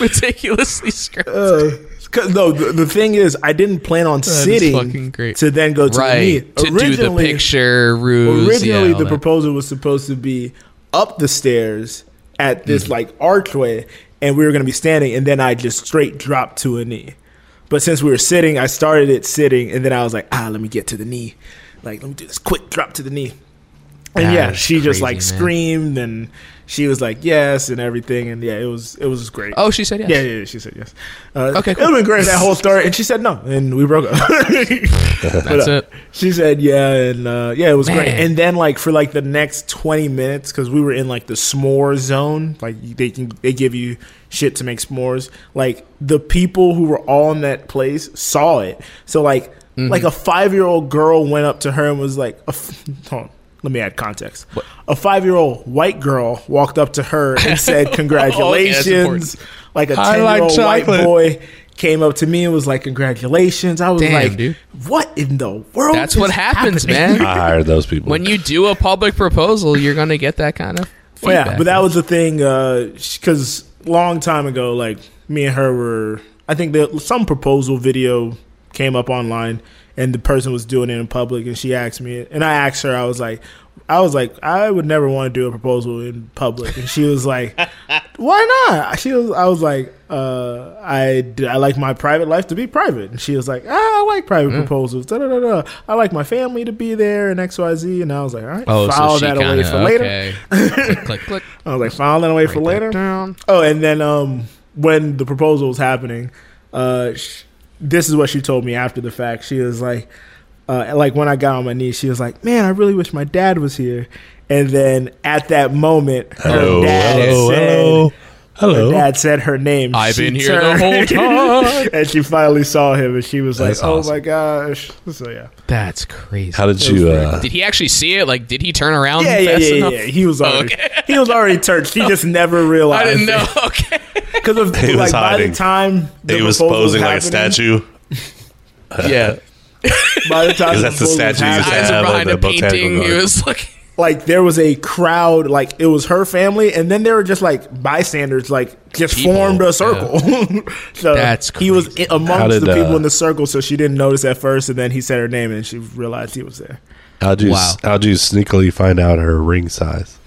meticulously scripted. Uh, 'cause- no, the, the thing is, I didn't plan on is sitting great. to then go to right the knee. to do the picture ruse. Originally, yeah, the that. proposal was supposed to be up the stairs at this Mm. like archway, and we were going to be standing, and then I just straight dropped to a knee. But since we were sitting, I started it sitting, and then I was like, ah, let me get to the knee. Like, let me do this quick drop to the knee. And That yeah, is she just like man. screamed, and she was like, yes, and everything, and yeah, it was it was great. Oh, she said yes. Yeah, yeah, yeah, she said yes. Uh, Okay, It would have been great that whole story. And she said no, and we broke up. That's it. She said yeah, and uh, yeah, it was great. And then like for like the next twenty minutes, because we were in like the s'more zone, like they can they give you shit to make s'mores. Like the people who were all in that place saw it. So like Mm-hmm. like a five year old girl went up to her and was like, a f- hold on. Let me add context. A five year old white girl walked up to her and said, oh, Congratulations. important. like a 10 year like old white boy came up to me and was like, Congratulations. I was Damn, like, dude. What in the world? That's what happens, happening?" man. I hired those people. When you do a public proposal, you're gonna get that kind of. Well, yeah, but that was the thing uh, because long time ago, like me and her were. I think that some proposal video came up online, and the person was doing it in public, and she asked me, and I asked her, I was like, I was like, I would never want to do a proposal in public, and she was like, Why not? She was. I was like, uh, I I like my private life to be private, and she was like, ah, I like private Mm. proposals. Da, da, da, da. I like my family to be there, and X Y Z, and I was like, all right, Oh, file so that away kinda, for later. okay. click, click, click. I was like, file that away for later. down. Oh, and then um, when the proposal was happening, uh, sh- this is what she told me after the fact. She was like, uh, like when I got on my knees, she was like, "Man, I really wish my dad was here." And then at that moment, her hello, dad hello, said, hello, hello. her dad said her name. I've She been here the whole time. and she finally saw him, and she was like, "Oh awesome. my gosh!" So yeah, That's crazy. How did you? Uh, Did he actually see it? Like, did he turn around yeah, yeah, fast yeah, enough? yeah. He was already, Okay. he was already turned. She just never realized. I didn't know. it. Okay. Because of He was like by the time the he was proposal posing like a statue. Yeah. By the time Because that's the proposal was statue you used to Eyes have are behind the a botanical painting. He was looking. like there was a crowd, like it was her family, and then there were just like bystanders, like just People, formed a circle. so That's he was amongst did, the people uh, in the circle, so she didn't notice at first, and then he said her name, and she realized he was there. How'd you? Wow. How'd you sneakily find out her ring size?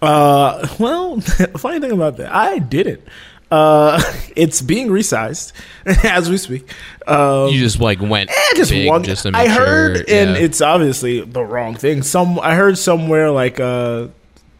Uh, well, funny thing about that, I didn't. Uh, it's being resized as we speak. Um, You just like went I just big one. just I heard, and it's obviously the wrong thing. Some I heard somewhere like uh,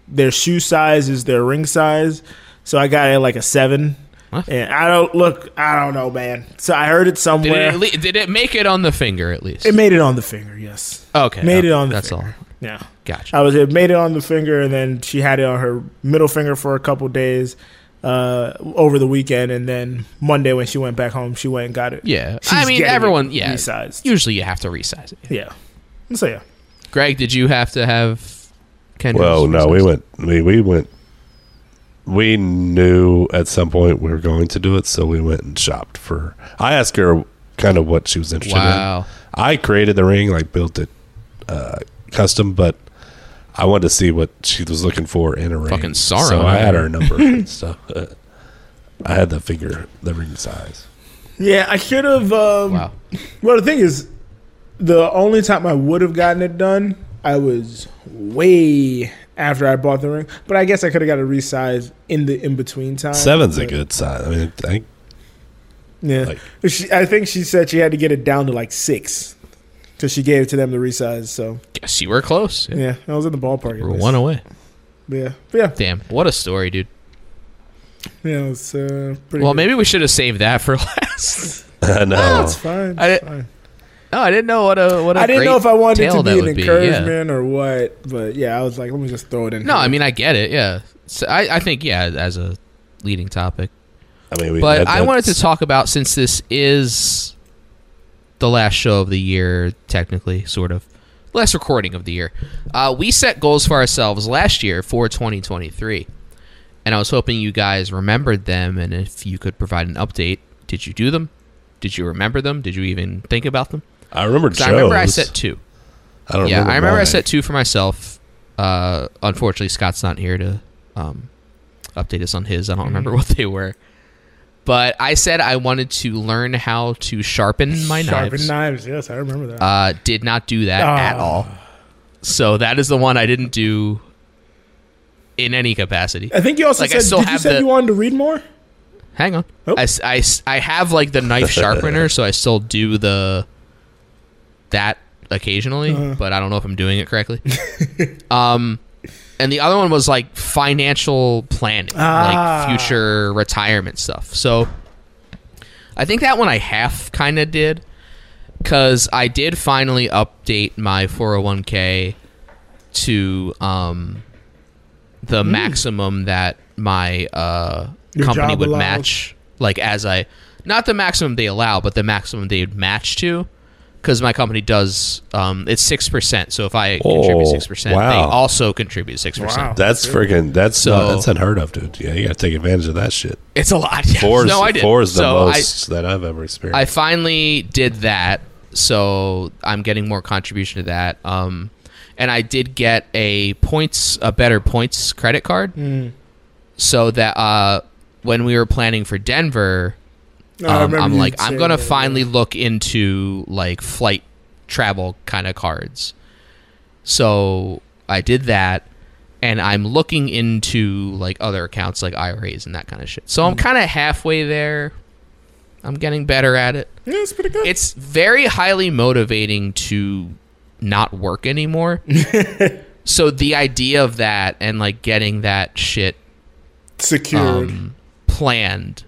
their shoe size is their ring size, so I got it like a seven. What? And I don't look. I don't know, man. So I heard it Did somewhere. it, at le- did it make it on the finger at least? It made it on the finger. Yes, okay, made it on the That's finger. all. Yeah, Gotcha. I was. It made it on the finger, and then she had it on her middle finger for a couple days uh, over the weekend, and then Monday when she went back home, she went and got it. yeah, She's I mean getting it everyone. Yeah, resized. usually you have to resize it. Yeah. So yeah. Greg, did you have to have? Kendra's Well, no, we resized? went. We we went. We knew at some point we were going to do it, so we went and shopped for. I asked her kind of what she was interested Wow. in. I created the ring, like built it uh, custom, but I wanted to see what she was looking for in a ring. Fucking sorrow. So I had her number and stuff. I had the figure, the ring size. Yeah, I should have. Um, Wow. Well, the thing is, the only time I would have gotten it done, I was way after I bought the ring. But I guess I could have got it resized in the in between time. Seven's a good size. I mean, I think Yeah, like- she, I think she said she had to get it down to like six, because she gave it to them to resize. So Guess you were close. Yeah. yeah, I was in the ballpark. We're one away. Yeah, but yeah, Damn, what a story, dude. yeah, it's uh, pretty. Well, good. maybe we should have saved that for last. I know. No, it's fine. I It's di- fine. No, I didn't know what a what a I didn't know great if I wanted it to that be an would be, yeah. encouragement or what, but yeah, I was like, let me just throw it in. No, here. I mean I get it. Yeah, so I I think yeah as a leading topic, I mean, we but had I wanted to talk about since this is the last show of the year, technically, sort of. Last recording of the year. Uh, we set goals for ourselves last year for 2023. And I was hoping you guys remembered them and if you could provide an update. Did you do them? Did you remember them? Did you even think about them? I remember Joe's. I remember I set two. I don't yeah, remember I remember I set two for myself. Uh, unfortunately, Scott's not here to um, update us on his. I don't remember what they were. But I said I wanted to learn how to sharpen my knives. Sharpen knives. knives. Yes, I remember that. Uh, did not do that at Ah. all. So that is the one I didn't do in any capacity. I think you also like, I said. still Did you have say the- you wanted to read more? Hang on. Oh. I, s- I s- I have like the knife sharpener, so I still do the that occasionally, Uh-huh. but I don't know if I'm doing it correctly. um, and the other one was like financial planning, Ah. like future retirement stuff. So I think that one I half kind of did because I did finally update my 401k to um the maximum that my uh company would allows. match like as I not the maximum they allow but the maximum they would match to because my company does um it's 6% so if I contribute Oh, 6% they also contribute 6% Wow. That's freaking. That's So- not, that's unheard of, dude. Yeah, you got to take advantage of that shit. it's a lot yes. Four is, no I did four is the so I, most that I've ever experienced. I finally did that, so I'm getting more contribution to that. Um, and I did get a points, a better points credit card, Mm. so that uh, when we were planning for Denver, No, um, I'm like, I'm gonna that, finally yeah. look into like flight travel kind of cards. So I did that, and I'm looking into like other accounts like IRAs and that kind of shit. So. I'm kind of halfway there. I'm getting better at it Yeah, it's pretty good. it's very highly motivating to not work anymore. so the idea of that and like getting that shit secured. um, planned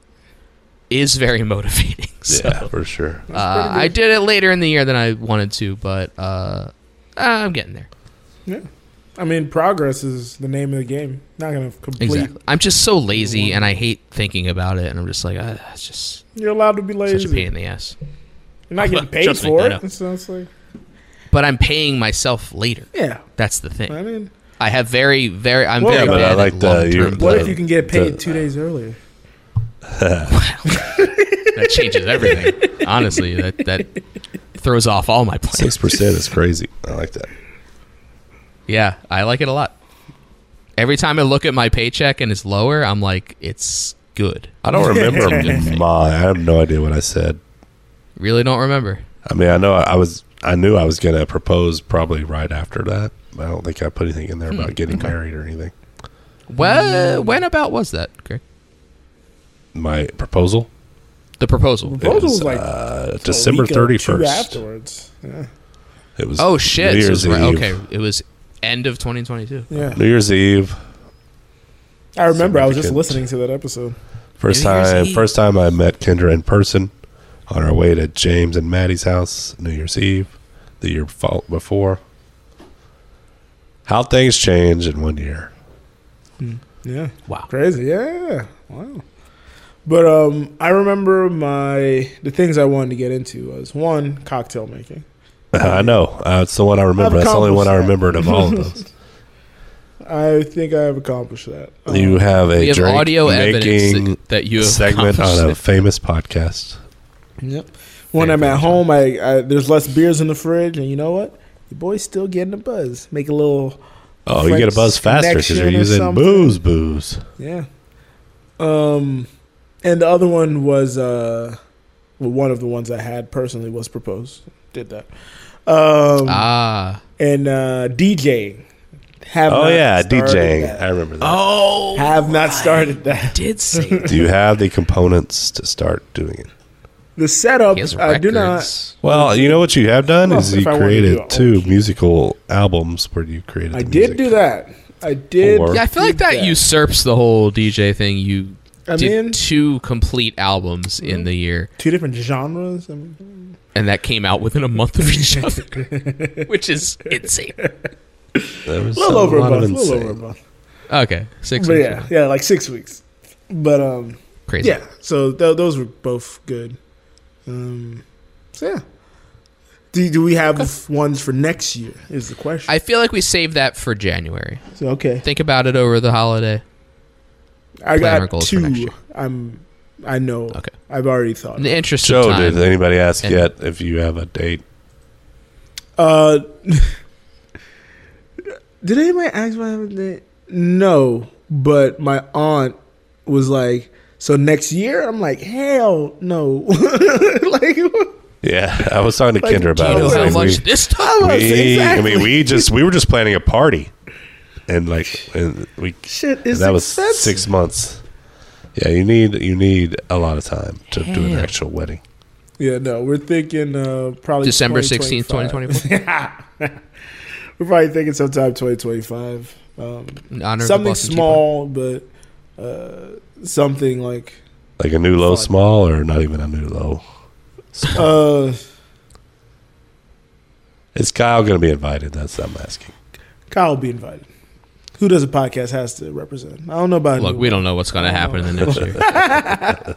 is very motivating. So yeah, for sure. uh, I did it later in the year than I wanted to, but uh, I'm getting there. yeah. I mean, progress is the name of the game. Not gonna complete. Exactly. I'm just so lazy and I hate thinking about it, and I'm just like, uh, it's just You're allowed to be lazy. such a pain in the ass. You're not getting paid Trust me, for I it. know. So it's like, But I'm paying myself later. yeah. That's the thing. I mean, I have very, very. I'm Well, very bad I like at the- long-term you- what if you can get paid the- two days earlier? That changes everything. Honestly, that that throws off all my plans. Six percent is crazy. I like that. Yeah, I like it a lot. Every time I look at my paycheck and it's lower, I'm like, it's good. I don't remember my. I have no idea what I said. Really don't remember. I mean, I know I was. I knew I was going to propose probably right after that. I don't think I put anything in there about hmm. getting married or anything. When when about was that, Greg? My proposal, The proposal. Proposal was, was like uh, December week or thirty two first. afterwards. Yeah. It was. Oh shit! New So Year's it's right- Eve. okay, it was end of 2022. Yeah. New Year's Eve. I remember I was just Significant. listening to that episode. First New Year's time. Eve. First time I met Kendra in person on our way to James and Maddie's house. New Year's Eve, the year fo- before. How things change in one year. Yeah. Wow. Crazy. Yeah. Wow. But um I remember my the things I wanted to get into was one, cocktail making. I know. Uh, it's the one I remember. That's the only one I accomplished remembered of all of those. I think I have accomplished that. Um, you have a We have drink audio evidence making that, that you have segment on a famous podcast. Yep. When Very I'm at home, I, I there's less beers in the fridge, and you know what? Your boy's still getting a buzz. Make a little, Oh, you get a buzz faster because you're using booze, booze. yeah. Um, and the other one was uh, well, one of the ones I had personally was proposed. Did that. Um, Ah. and uh, DJing. Have Oh yeah, DJing. that. I remember that. Oh. Have not started that. Did say. Do you have the components to start doing it? The setup, I do not. Well, you know what you have done Well, is you I created do it, two musical albums where you created. I did music. do that. I did. Yeah, I feel like that Yeah. usurps the whole DJ thing. You I did mean, two complete albums in the year, two different genres. I mean, and that came out within a month of each other, which is insane. There was a little a over a month. A little insane- over a month. Okay, six. But weeks. yeah, yeah, like six weeks. But um, crazy. yeah. So th- those were both good. Um, so yeah, Do, do we have ones for next year? Is the question. I feel like we saved that for January. So, okay, Think about it over the holiday. I plan our got goals for next two. year. I'm. I know. Okay. I've already thought. In the interest Joe, of time. did anybody ask And- yet if you have a date? Uh, did anybody ask if I have a date? No, but my aunt was like, "So next year?" I'm like, "Hell no!" like, Yeah, I was talking to Like, Kendra about it. know It's how like much we- this time? I was- we, exactly. I mean, we just we were just planning a party, and like, and we shit is that was six months. Yeah, you need you need a lot of time to do an actual wedding. Yeah, no, we're thinking uh, probably December 16th, 2025. we're probably thinking sometime 2025. Um, In honor of the something small, but uh, something like Like a new low Fun. small, or not even a new low. uh, Is Kyle going to be invited? That's what I'm asking. Kyle will be invited. Who does a podcast has to represent? I don't know about Look, new- we don't know what's going to happen in the next year.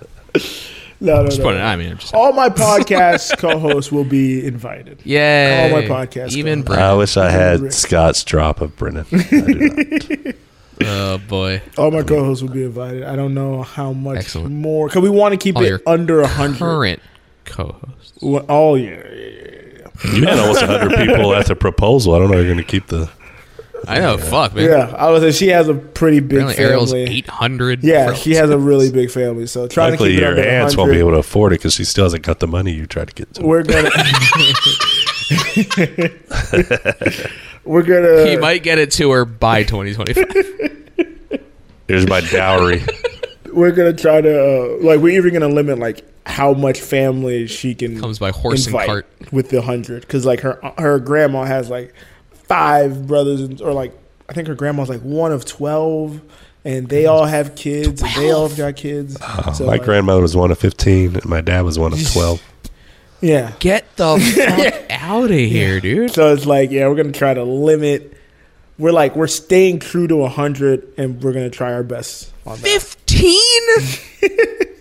no, no, Just no. putting it. I mean, I'm just. All my podcast co-hosts will be invited. Yeah. all my podcast Even go. Brennan. I wish I had Rick. Scott's drop of Brennan. I do not. Oh boy. All my co-hosts will be invited. I don't know how much Excellent. more because we want to keep All it your under a hundred. Current co-host. Well, Oh yeah, yeah, yeah, yeah. You had almost 100 people at the proposal. I don't know. If you're going to keep the. I know. Fuck man. Yeah, I was. say She has a pretty big Apparently, Ariel's family. 800. Yeah, friends. she has a really big family. So trying Luckily, to keep your aunts won't be able to afford it because she still hasn't got the money you tried to get to. We're gonna. we're gonna. He might get it to her by 2025. Here's my dowry. We're gonna try to uh, like. We're even gonna limit like how much family she can Comes by horse and cart. with the hundred because like her her grandma has like five brothers and, or like I think her grandma's like one of twelve. And they all have kids, and they all have got kids. Oh, So, my like, grandmother was one of 15, and my dad was one of 12. yeah. Get the fuck out of here, dude. So it's like, yeah, we're gonna try to limit. We're like, we're staying true to hundred, and we're gonna try our best on 15?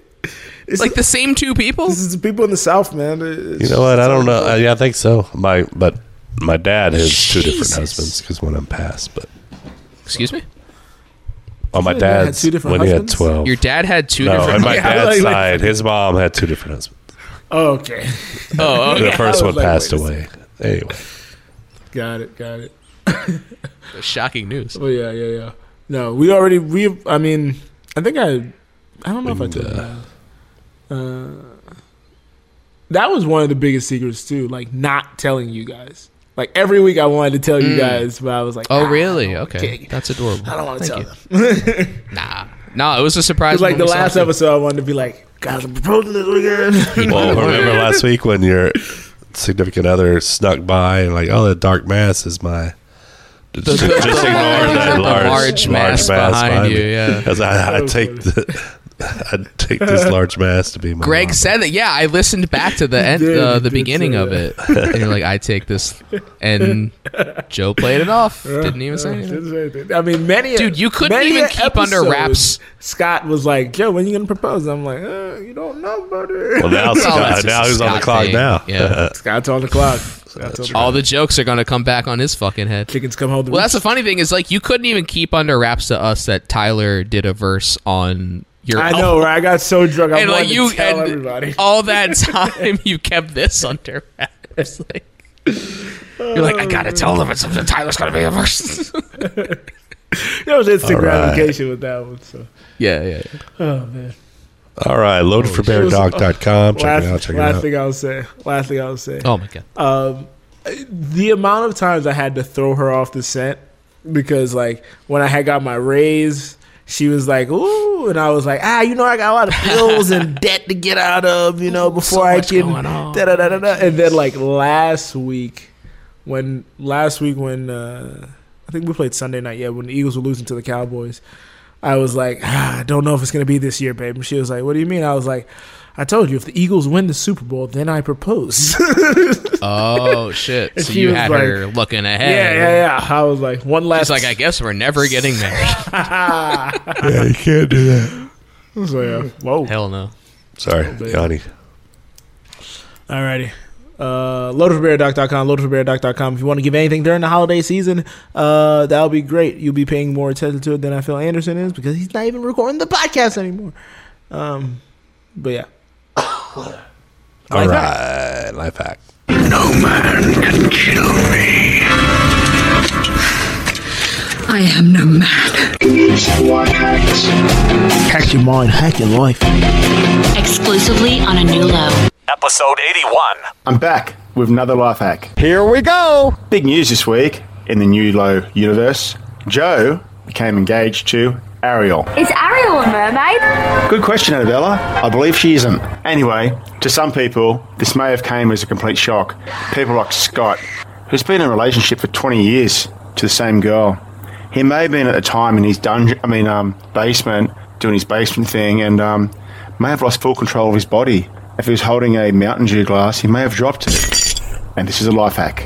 It's like the same two people? This is the people in the South, man. It's- You know what? I don't know. Uh, yeah, I think so. My But my dad has two different Jesus. husbands because one of them passed. But Excuse me? oh, my Your dad had dad's, two different when he had husbands? 12. Your dad had two no, on different. my Yeah, dad's like- like- side, his mom had two different husbands. Oh, okay, Oh, okay. The first I one was like, passed wait a away. Anyway, got it, got it. Shocking news. Oh yeah, yeah, yeah. No, we already we. I mean, I think I. I don't know if I And, told you. that. Uh, that was one of the biggest secrets too. Like not telling you guys. Like every week, I wanted to tell you Mm. guys, but I was like, Oh, "Ah, really? Okay. That's adorable. I don't want to tell you. them. Nah. No, it was a surprise. It's like the last it. episode, I wanted to be like, guys, I'm proposing this weekend. well, remember last week when your significant other snuck by and like, oh, the dark mass is my. Just, just ignore that the large, large mass behind you, me. yeah. Because I, I take the, I take this large mass to be my. Greg mom. said that. Yeah, I listened back to the end, did, uh, the beginning of it, and you're like, "I take this," and Joe played it off. Didn't even say anything. Didn't say anything. I mean, many Dude, you couldn't even keep under wraps. Scott was like, "Joe, when you gonna propose?" I'm like, uh, "You don't know about it." Well, now, Well, Scott, that's now a he's on the clock thing. now. Yeah. Scott's on the clock. Scott's All the jokes are gonna come back on his fucking head. chickens come home. To Well, that's the funny thing is like you couldn't even keep under wraps to us that Tyler did a verse on your. I know, right? I got so drunk. I and like you to tell and everybody. all that time you kept this under wraps. Like, you're like, I gotta tell them it's something. Tyler's gonna be a verse. There was instant All right. gratification with that one. So, yeah, yeah. yeah. oh man. All right, loadedforbeardog.com. Check last it out. Check it out. last out. thing I'll say. Last thing I'll say. Oh my god. um, the amount of times I had to throw her off the scent because, like, when I had got my raise, she was like, "Ooh," and I was like, "Ah, you know, I got a lot of bills and debt to get out of, you know, before So I can." going on. Da, da, da, da, da. And then, like last week, when last week when uh, I think we played Sunday night, yeah, when the Eagles were losing to the Cowboys. I was like, ah, I don't know if it's gonna be this year, babe. And she was like, What do you mean? I was like, I told you, if the Eagles win the Super Bowl, then I propose. Oh shit. And So she you was had her looking ahead. Yeah, yeah, yeah. I was like, one last. She's like, I guess we're never getting married. Yeah, you can't do that. so, yeah. Whoa. Hell no. Sorry, babe. Yanni. Alrighty. Uh, loadedforbeardoc.com, loadedforbeardoc.com. If you want to give anything during the holiday season, uh, that'll be great. You'll be paying more attention to it than I feel Anderson is because he's not even recording the podcast anymore. Um, but yeah. All Life right, life hack. I am no man. Hack your mind, hack your life. exclusively on a new low. Episode 81. I'm back with another life hack. Here we go! Big news this week in the New Low universe. Joe became engaged to Ariel. Is Ariel a mermaid? Good question, Annabella. I believe she isn't. Anyway, to some people, this may have came as a complete shock. People like Scott, who's been in a relationship for 20 years to the same girl. He may have been at the time in his dungeon, I mean, um, basement, doing his basement thing, and um, may have lost full control of his body. If he was holding a Mountain Dew glass, he may have dropped it. And this is a life hack.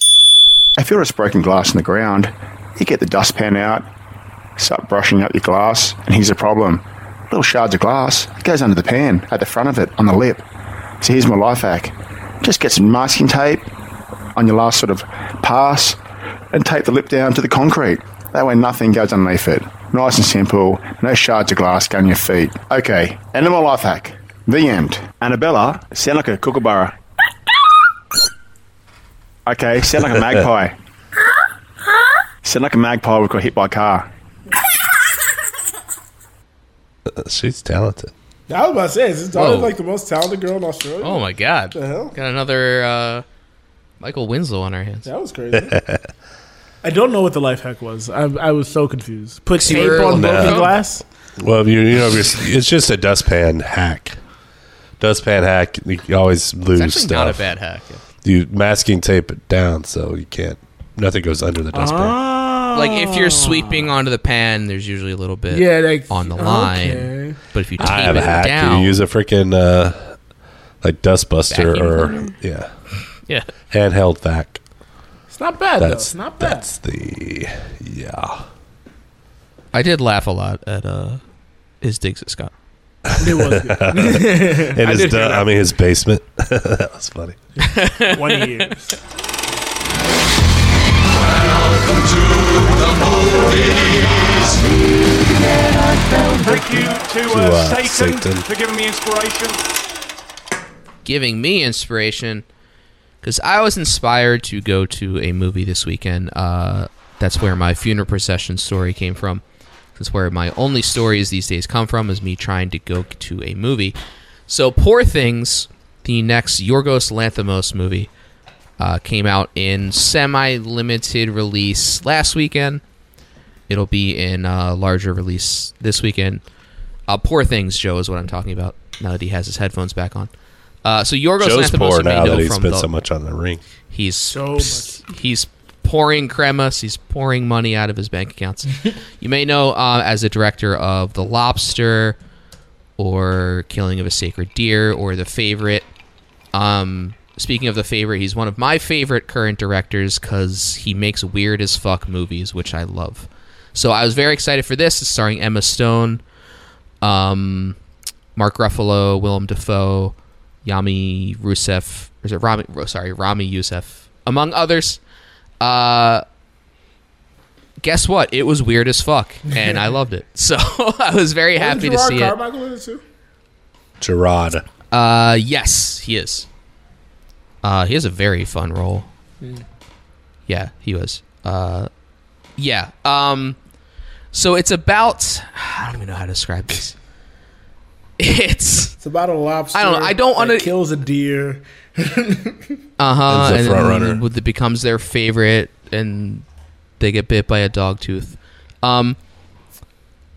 If you're just broken glass in the ground, you get the dustpan out, start brushing up your glass, and here's the problem. Little shards of glass, it goes under the pan, at the front of it, on the lip. So here's my life hack. Just get some masking tape on your last sort of pass and tape the lip down to the concrete. That way nothing goes underneath it. Nice and simple, no shards of glass going on your feet. Okay, end of my life hack. The end. Annabella, sound like a kookaburra. Okay, sound like a magpie. Sound like a magpie who got hit by a car. She's talented. I was about to say, is this Whoa. like the most talented girl in Australia? Oh my god. What the hell? Got another uh, Michael Winslow on our hands. That was crazy. I don't know what the life hack was. I, I was so confused. Put tape You're- on No. broken glass. Well, you, you know, it's just a dustpan hack. Dustpan hack. You always lose It's actually stuff. not a bad hack. You masking tape it down so you can't. Nothing goes under the dustpan. Ah. Like if you're sweeping onto the pan, there's usually a little bit Yeah, like on the line. Okay. But if you tape I have it a hack. down, You use a freaking uh, like dustbuster Vacuum or cleaner? yeah, yeah. handheld vac. It's not bad That's though. Not bad. that's the yeah. I did laugh a lot at uh, his digs at Scott. It was good. In his, did du- that. I mean his basement. that was funny. Twenty years. Thank you to To, uh, uh, Satan, Satan. for giving me inspiration. giving me inspiration because I was inspired to go to a movie this weekend. Uh, that's where my funeral procession story came from. That's where my only stories these days come from is me trying to go to a movie. So, Poor Things, the next Yorgos Lanthimos movie, uh, came out in semi-limited release last weekend. It'll be in uh, larger release this weekend. Uh, Poor Things, Joe, is what I'm talking about. Now that he has his headphones back on. Uh, so Yorgos Joe's Lanthimos, poor you may now know that he spent the- so much on the ring. He's So he's pouring cremas. He's pouring money out of his bank accounts. you may know uh, as a director of The Lobster, or Killing of a Sacred Deer, or The Favorite. Um, speaking of The Favorite, he's one of my favorite current directors because he makes weird as fuck movies, which I love. So I was very excited for this. It's starring Emma Stone, um, Mark Ruffalo, Willem Dafoe, Yami Rusev, or is it Rami? Sorry, Ramy Youssef, among others. Uh, guess what? It was weird as fuck, and I loved it. So I was very happy to Gerard see it. Carmichael in it too? Gerard. Uh, yes, he is. Uh, he has a very fun role. Yeah, he was. Uh, yeah. Um, so it's about. I don't even know how to describe this. It's It's about a lobster. I don't know, I don't that wanna- kills a deer. uh huh, As the and then it becomes their favorite, and they get bit by a dog tooth. Um,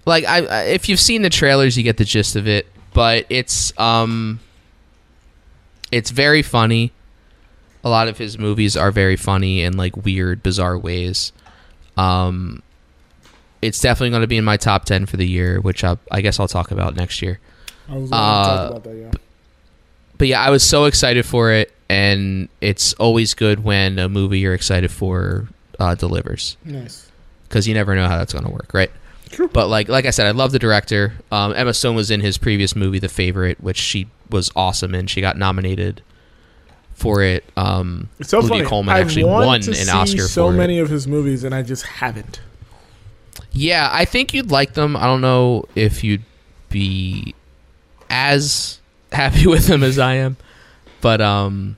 like I, I, if you've seen the trailers, you get the gist of it. But it's um, it's very funny. A lot of his movies are very funny in like weird, bizarre ways. Um, it's definitely going to be in my top ten for the year, which I, I guess I'll talk about next year. I was Uh, talk about that. Yeah. but yeah, I was so excited for it, and it's always good when a movie you're excited for uh, delivers Nice. because you never know how that's going to work, right? True. But like like I said, I love the director. Um, Emma Stone was in his previous movie, The Favorite, which she was awesome in. She got nominated for it. Um, It's so Olivia funny. Colman I actually won an Oscar so for many it. of his movies, and I just haven't. Yeah, I think you'd like them. I don't know if you'd be as happy with them as I am, but um,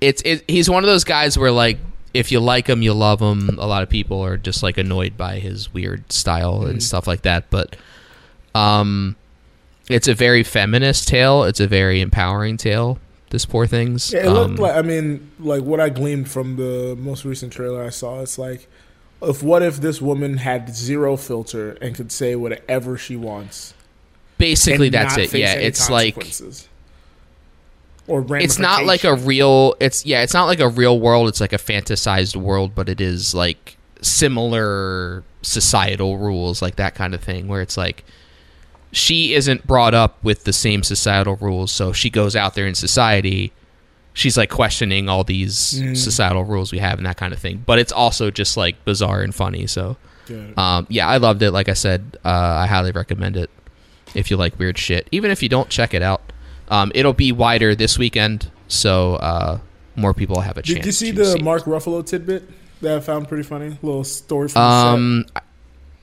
it's it, he's one of those guys where like if you like him, you love him. A lot of people are just like annoyed by his weird style and stuff like that, but um, it's a very feminist tale. It's a very empowering tale. This poor things. Yeah, it Um, looked like. I mean, like what I gleaned from the most recent trailer I saw. It's like, if what if this woman had zero filter and could say whatever she wants? basically that's it. Yeah, it's like or it's not like a real it's yeah it's not like a real world it's like a fantasized world but it is like similar societal rules like that kind of thing where it's like she isn't brought up with the same societal rules so she goes out there in society she's like questioning all these Mm. societal rules we have and that kind of thing but it's also just like bizarre and funny so Yeah. um, yeah i loved it like i said uh, i highly recommend it if you like weird shit even if you don't check it out um, it'll be wider this weekend so uh, more people have a chance Did you see the. Mark Ruffalo tidbit that I found pretty funny? little story from the um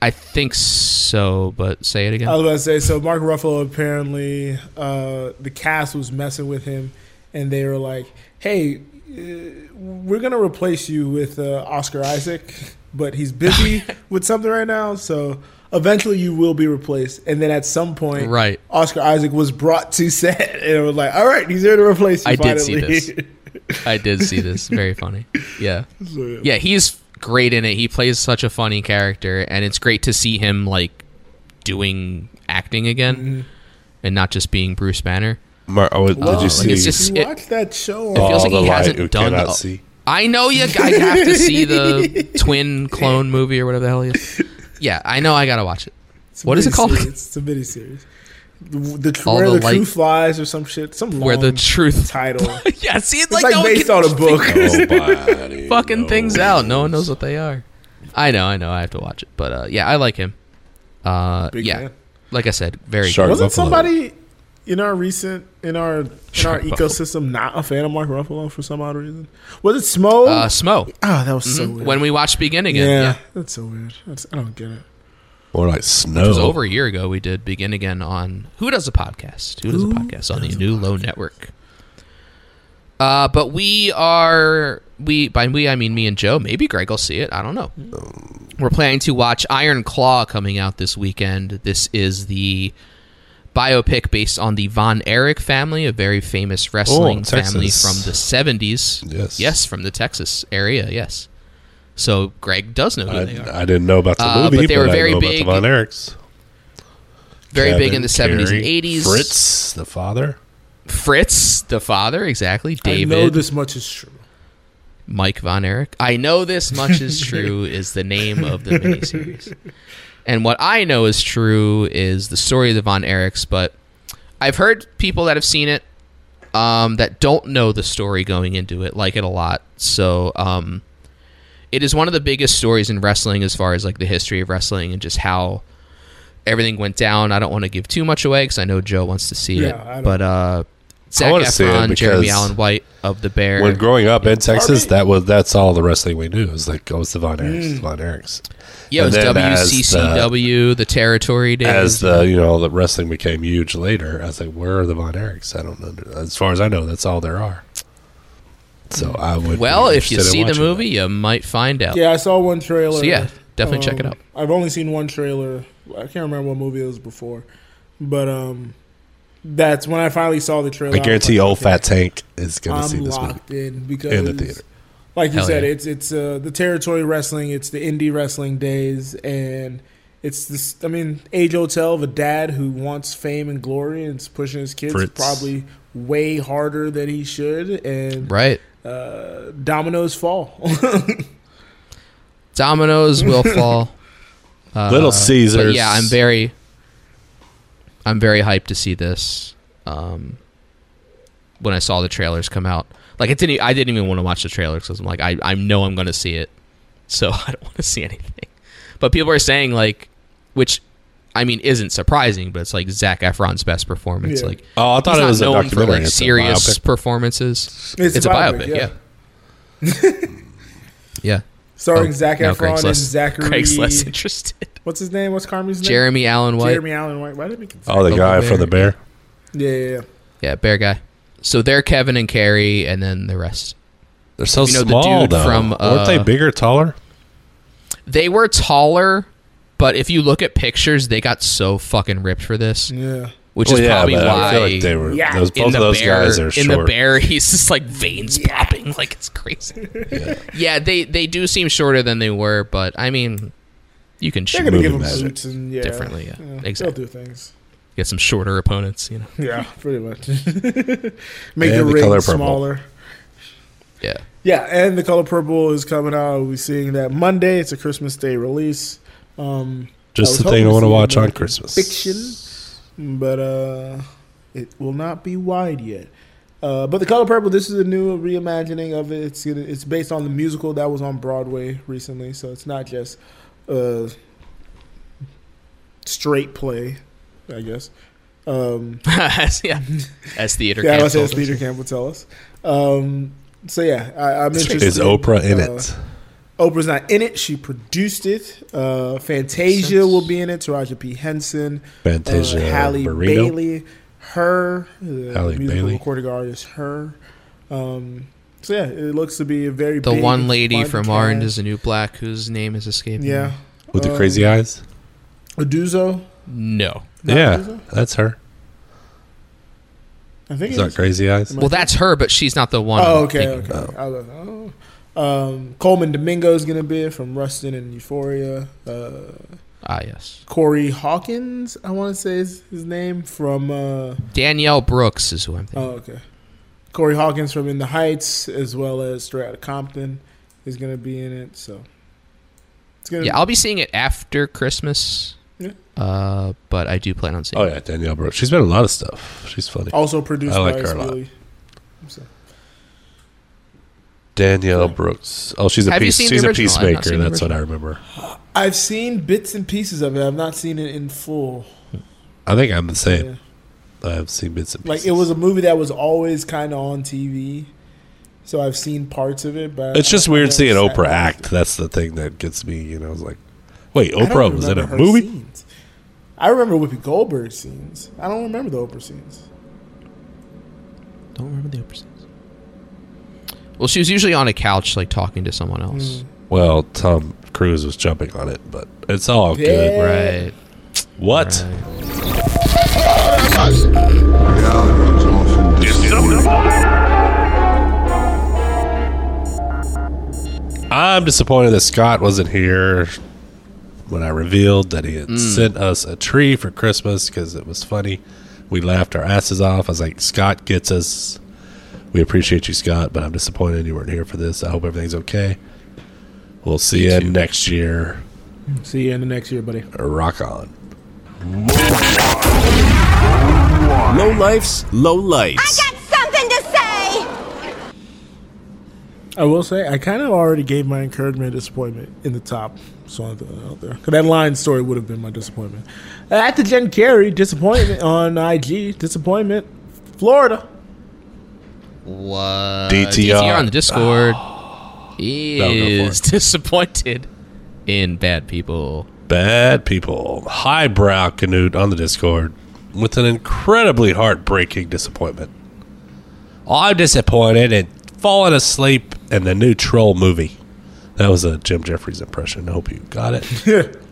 I- think so but say it again. I was about to say so. Mark Ruffalo apparently uh, the cast was messing with him, and they were like, "Hey, uh, we're gonna replace you with uh, Oscar Isaac, but he's busy with something right now, so." Eventually, you will be replaced, and then at some point, Right. Oscar Isaac was brought to set, and it was like, "All right, he's here to replace you." I did see this. i did see this very funny yeah So, yeah. yeah he's great in it he plays such a funny character and it's great to see him like doing acting again Mm-hmm. and not just being bruce banner Mar- oh, did Well, you see? it's just- you it- watch that show. it feels like All he the light hasn't done cannot a- see. I know you guys have to see the twin clone movie or whatever the hell it is. Yeah, I know I gotta watch it. It's What is it called? miniseries. It's a miniseries. The, the All where the the, light- truth lies or some shit. Some Where the truth title. Yeah, see it's It's like, like, no based on a book. Fucking knows. things out. No one knows what they are. I know, I know, I have to watch it. But uh, yeah, I like him. Uh, Big yeah. fan. Like I said, very Shark good. Wasn't Buffalo. somebody in our recent in our in Shark our Buffalo. ecosystem not a fan of Mark Ruffalo for some odd reason? Was it Smo? Uh, Smo. oh, that was so Mhm. weird. When we watched Begin yeah, Again. Yeah. that's so weird. That's, I don't get it. More like snow. It snow. was over a year ago. We did Begin Again on Who Does a Podcast? Who Does a Podcast on the New Low Network. Uh, but we are we by we I mean me and Joe. Maybe Greg will see it. I don't know. We're planning to watch Iron Claw coming out this weekend. This is the biopic based on the Von Erich family, a very famous wrestling family from the seventies. Yes. yes, from the Texas area. Yes. So Greg does know who they are. I, I didn't know about the Uh, movie, but they were very big- Von Erichs. very big in the seventies and eighties. Fritz, the father. Fritz, the father, exactly. David, I know this much is true. Mike Von Erich. I know this much is true is the name of the miniseries. And what I know is true is the story of the Von Erichs, but I've heard people that have seen it um, that don't know the story going into it like it a lot. So um, it is one of the biggest stories in wrestling as far as like the history of wrestling and just how everything went down. I don't want to give too much away because I know Joe wants to see Yeah, it, but uh, Zac wanna see it Efron, Jeremy Allen White of the Bear. When growing up in Texas, that was that's all the wrestling we knew. It was like, oh, it's the Von Erichs, Mm. the Von Erichs. Yeah, it was And then WCCW, the, territory days. As the you know the wrestling became huge later, I was like, where are the Von Erichs? I don't know. As far as I know, that's all there are. So I would. well, if you see the watching movie, you might find out. Yeah, I saw one trailer. So yeah, definitely check it Um, out. I've only seen one trailer. I can't remember what movie it was before, but um, that's when I finally saw the trailer. I guarantee was old like, fat tank is going to see this movie in because in the theater. Like you Hell said, yeah. it's it's uh, the territory wrestling. It's the indie wrestling days, and it's this. I mean, age old tale of a dad who wants fame and glory and is pushing his kids Fritz. probably way harder than he should, and Right. Uh, dominoes fall. Dominoes will fall. Uh, Little Caesars. yeah, I'm very, I'm very hyped to see this. Um, when I saw the trailers come out, like it didn't, I didn't even want to watch the trailers because I'm like, I, I know I'm going to see it, so I don't want to see anything. But people are saying like, which I mean, isn't surprising, but it's like Zac Efron's best performance. Yeah. Like, Oh, I thought he's it was a known for documentary. like It's a serious performances. It's It's, a a biopic, biopic, yeah. yeah. yeah. Starring Oh, Zac now Efron Craig's and less- Zachary. Craig's less interested. What's his name? What's Carmen's name? Jeremy Allen White. Jeremy Allen White. Why did I make it? Oh, the Bubble guy Bear. from the bear. Yeah, yeah, yeah. Yeah, bear guy. So they're Kevin and Carrie, and then the rest. They're so You know the small, dude though. from, Weren't they uh, bigger, taller? They were taller, but if you look at pictures, they got so fucking ripped for this, Yeah. which Well, is oh, yeah, probably but why I feel like they were. Yeah. those, in both the of those bear, guys are short. in the bear, he's just like veins popping, like it's crazy. yeah. they they do seem shorter than they were, but I mean, you can They're shoot gonna give him magic. and yeah, differently. Yeah, yeah exactly. They'll do things. Get some shorter opponents, you know. Yeah, pretty much. Make And the the ring color smaller. Yeah. Yeah, and the color purple is coming out. We'll be seeing that Monday. It's a Christmas Day release. Um, Just the thing I want to see watch on Christmas. Fiction, but uh, it will not be wide yet. Uh, but the color purple, this is a new reimagining of it. It's it's based on the musical that was on Broadway recently, so it's not just uh, straight play, I guess. Um, As- yeah. As theater yeah, camp that's as told us. Camp will tell us. Um, so yeah, I, I'm interested. Is Oprah in Uh, it? Oprah's not in it. She produced it. Uh, Fantasia will be in it. Taraji P. Henson, Fantasia uh, Halle Barrino? Bailey, her, uh, Halle musical Bailey. recording artist, her. Um, so yeah, it looks to be a very. The big, one lady fun from Orange is the New Black, whose name is escaping. me. yeah, With the um, crazy eyes? Uduzo. No. Not yeah, Uduzo? that's her. I think Is it that is. crazy eyes? Well, that's her, but she's not the one. Oh, okay, okay. of. I was like, oh. Um, Colman Domingo is gonna be from Rustin and Euphoria. Uh, Ah, yes. Corey Hawkins, I want to say is his name from. Uh, Danielle Brooks is who I'm thinking. oh, okay. Corey Hawkins from In the Heights, as well as Straight Outta Compton, is gonna be in it. So it's gonna. yeah, I'll be seeing it after Christmas. Yeah. Uh, but I do plan on seeing. Oh yeah, Danielle Brooks. She's been in a lot of stuff. She's funny. also produced I like by her a lot. Spilly. So, Danielle Brooks. Oh, she's a Have you piece. seen the She's a original? I've not peacemaker. seen the That's what I remember. I've seen bits and pieces of it. I've not seen it in full. I think I'm the same. Yeah. I've seen bits and Like it was a movie that was always kind of on TV, so I've seen parts of it. But It's just I- I weird never seeing sat Oprah down. act. That's the thing that gets me. You know, it's like, wait, I don't Oprah was in a her movie. scenes. I remember Whoopi Goldberg scenes. I don't remember the Oprah scenes. Don't remember the Oprah scenes. Well, she was usually on a couch, like talking to someone else. Well, Tom Cruise was jumping on it, but it's all Yeah. good. Right. What? right. I'm disappointed that Scott wasn't here when I revealed that he had Mm. sent us a tree for Christmas because it was funny. We laughed our asses off. I was like, Scott gets us. We appreciate you, Scott, but I'm disappointed you weren't here for this. I hope everything's okay. We'll see you next year. See you in the next year, buddy. Rock on. Low lifes, low lights. I got something to say! I will say I kind of already gave my encouragement and disappointment in the top song out there. Because that line story would have been my disappointment. At the Jen Carey, disappointment on IG, disappointment, Florida. What? DTR. on the Discord oh. go for is disappointed in bad people. Bad people. Highbrow Canute on the Discord with an incredibly heartbreaking disappointment. I'm disappointed in falling asleep in the new Troll movie. That was a Jim Jefferies impression. I hope you got it.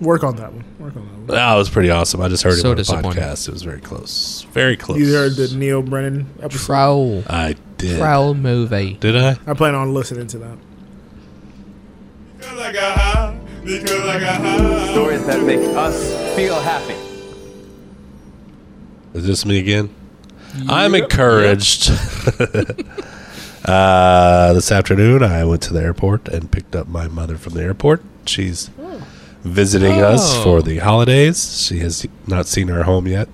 Work on that one. Work on that one. That was pretty awesome. I just heard So it on the podcast. It was very close. Very close. You heard the Neal Brennan episode? Troll. I did. Troll movie. Did I? I plan on listening to that. Because I got high. Because I got high. Stories that make us feel happy. Is this me again? I'm encouraged. uh, this afternoon, I went to the airport and picked up my mother from the airport. She's visiting us Oh. for the holidays. She has not seen our home yet.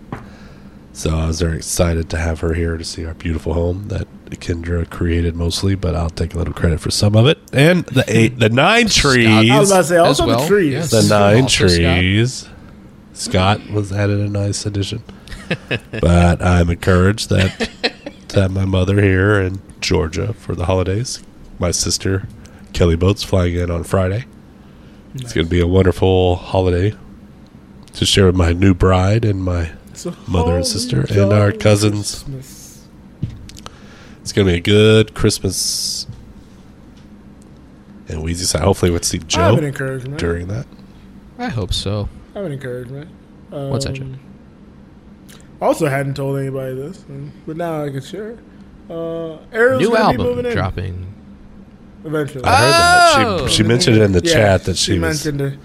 So I was very excited to have her here to see our beautiful home that Kendra created mostly, but I'll take a little credit for some of it. And the eight, the nine trees, I was about to say also well, the trees. yes. the nine Also Scott. trees. Scott was added a nice addition, but I'm encouraged that to have my mother here in Georgia for the holidays. My sister Kelly Boats flying in on Friday. It's going to be a wonderful holiday to share with my new bride and my mother and holy sister and our cousins. Christmas. It's going to be a good Christmas. And we just hopefully would see Joe an encouragement. during that. I hope so. I have an encouragement. Um, What's that, Joe? Also, hadn't told anybody this, um, but now I can share. Uh, Ariel's New gonna be album in dropping. Eventually. I heard that. Oh! She, she mentioned it in the Yeah, chat that she, was. mentioned it.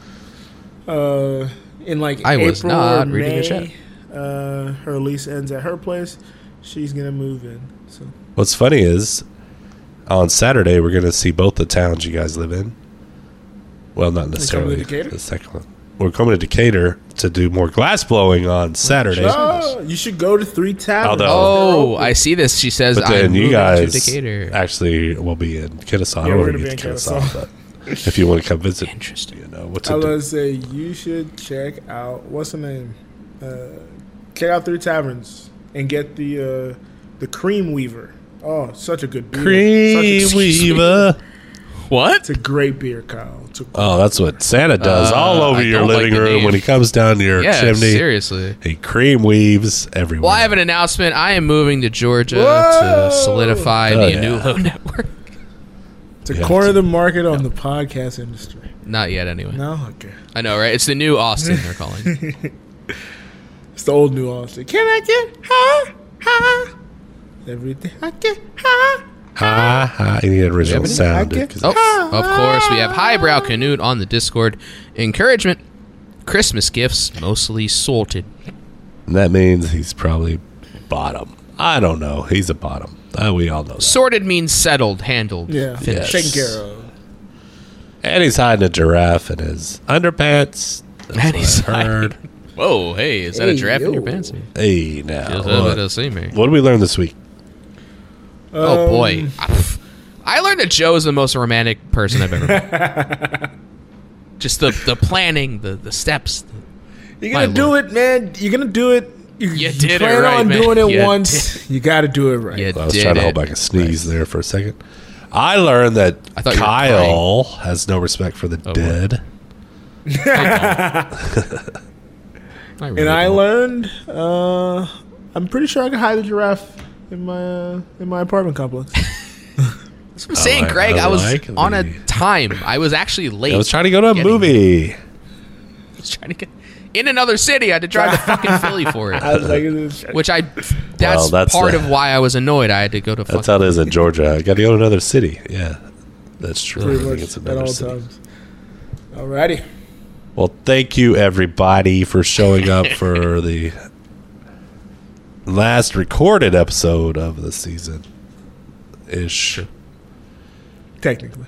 Uh, in like I April was not or reading the May, chat. Uh, her lease ends at her place. She's gonna move in. So What's funny is on Saturday we're going to see both the towns you guys live in. Well, not necessarily Decatur? the second one. We're coming to Decatur to do more glass blowing on Saturday. oh, you should go to Three Taverns. Although- Oh, I see this. She says, But I'm then you guys to Decatur. actually will be in Kennesaw. I Yeah, don't we're want to gonna be in Kennesaw, Kennesaw. but if you want to come visit, Interesting. you know what I to was gonna say you should check out what's the name? Uh, check out Three Taverns and get the uh, the Cream Weaver. Oh, such a good beer. Cream a- Weaver. What? It's a great beer, Kyle. It's a Oh, that's what Santa does Uh, all over I your don't like living the room name. when he comes down your Yeah, chimney. seriously. He cream weaves everywhere. Well, I have an announcement. I am moving to Georgia Whoa! to solidify Oh, the yeah. A New Low network. to Yeah. corner the market on the podcast industry. Not yet, anyway. No, okay. I know, right? It's the new Austin. They're calling. It's the old New Austin. Can I get ha ha? Everything I get ha. Ha ha. He had original any? sound. I get- 'cause Oh, of course, we have Highbrow Canute on the Discord. Encouragement. Christmas gifts mostly sorted. that means he's probably bottom. I don't know. He's a bottom. Uh, we all know that. Sorted means settled, handled, Yeah, finished. taken care of. And he's hiding a giraffe in his underpants. That's And he's I heard. Whoa, hey, is that a Hey, giraffe in your pants? Hey, now. What, let to see me. what did we learn this week? Oh boy, Um, I learned that Joe is the most romantic person I've ever met. Just the the planning, the the steps. You're gonna do lord. it, man. You're gonna do it. You, You did it plan right, on man. doing it You once. You got to do it right. You I was did trying to it. hold back a sneeze there for a second. I learned that I thought you were Kyle has no respect for the Oh, dead. I really And I don't. learned, uh, I'm pretty sure I can hide the giraffe in my uh, in my apartment complex. That's what I'm saying, I- Greg. I I, was like on a time. I was actually late. I was trying to go to a Getting- movie. I was trying to get in another city. I had to drive to fucking Philly for it. I was like, Which I, that's, Well, that's part the- of why I was annoyed. I had to go to. That's fucking, how it is in Georgia. I got to go to another city. Yeah, that's true. I think it's at another all city. times. Alrighty. Well, thank you everybody for showing up for the last recorded episode of the season ish. Technically.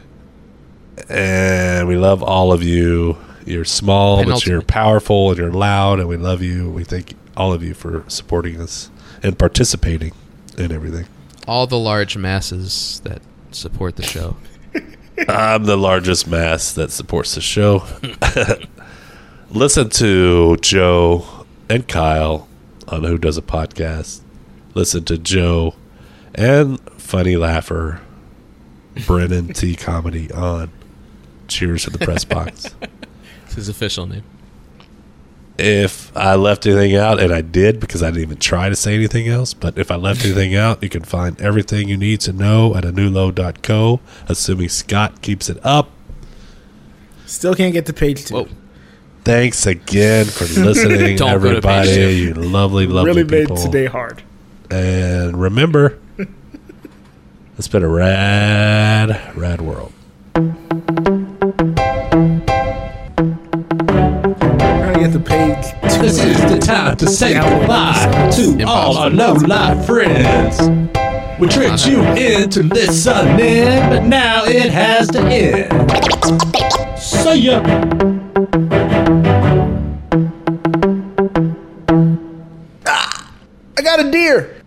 And we love all of you. You're small, but you're powerful and you're loud, and we love you. We thank all of you for supporting us and participating in everything. all the large masses that support the show. I'm the largest mass that supports the show. Listen to Joe and Kyle on Who Does a Podcast. Listen to Joe and Funny Laugher, Brennan T Comedy on Cheers to the Press Box. It's his official name. if I left anything out, and I did because I didn't even try to say anything else, but if I left anything out, you can find everything you need to know at anewlow.co, assuming Scott keeps it up. Still can't get to page two. Whoa. Thanks again for listening, Don't go to page everybody. You lovely, lovely really made today hard. And remember, it's been a rad, rad world. Trying to get to page. This is the time to say goodbye to all our low life friends. We tricked you into listening, but now it has to end. See ya. Deer.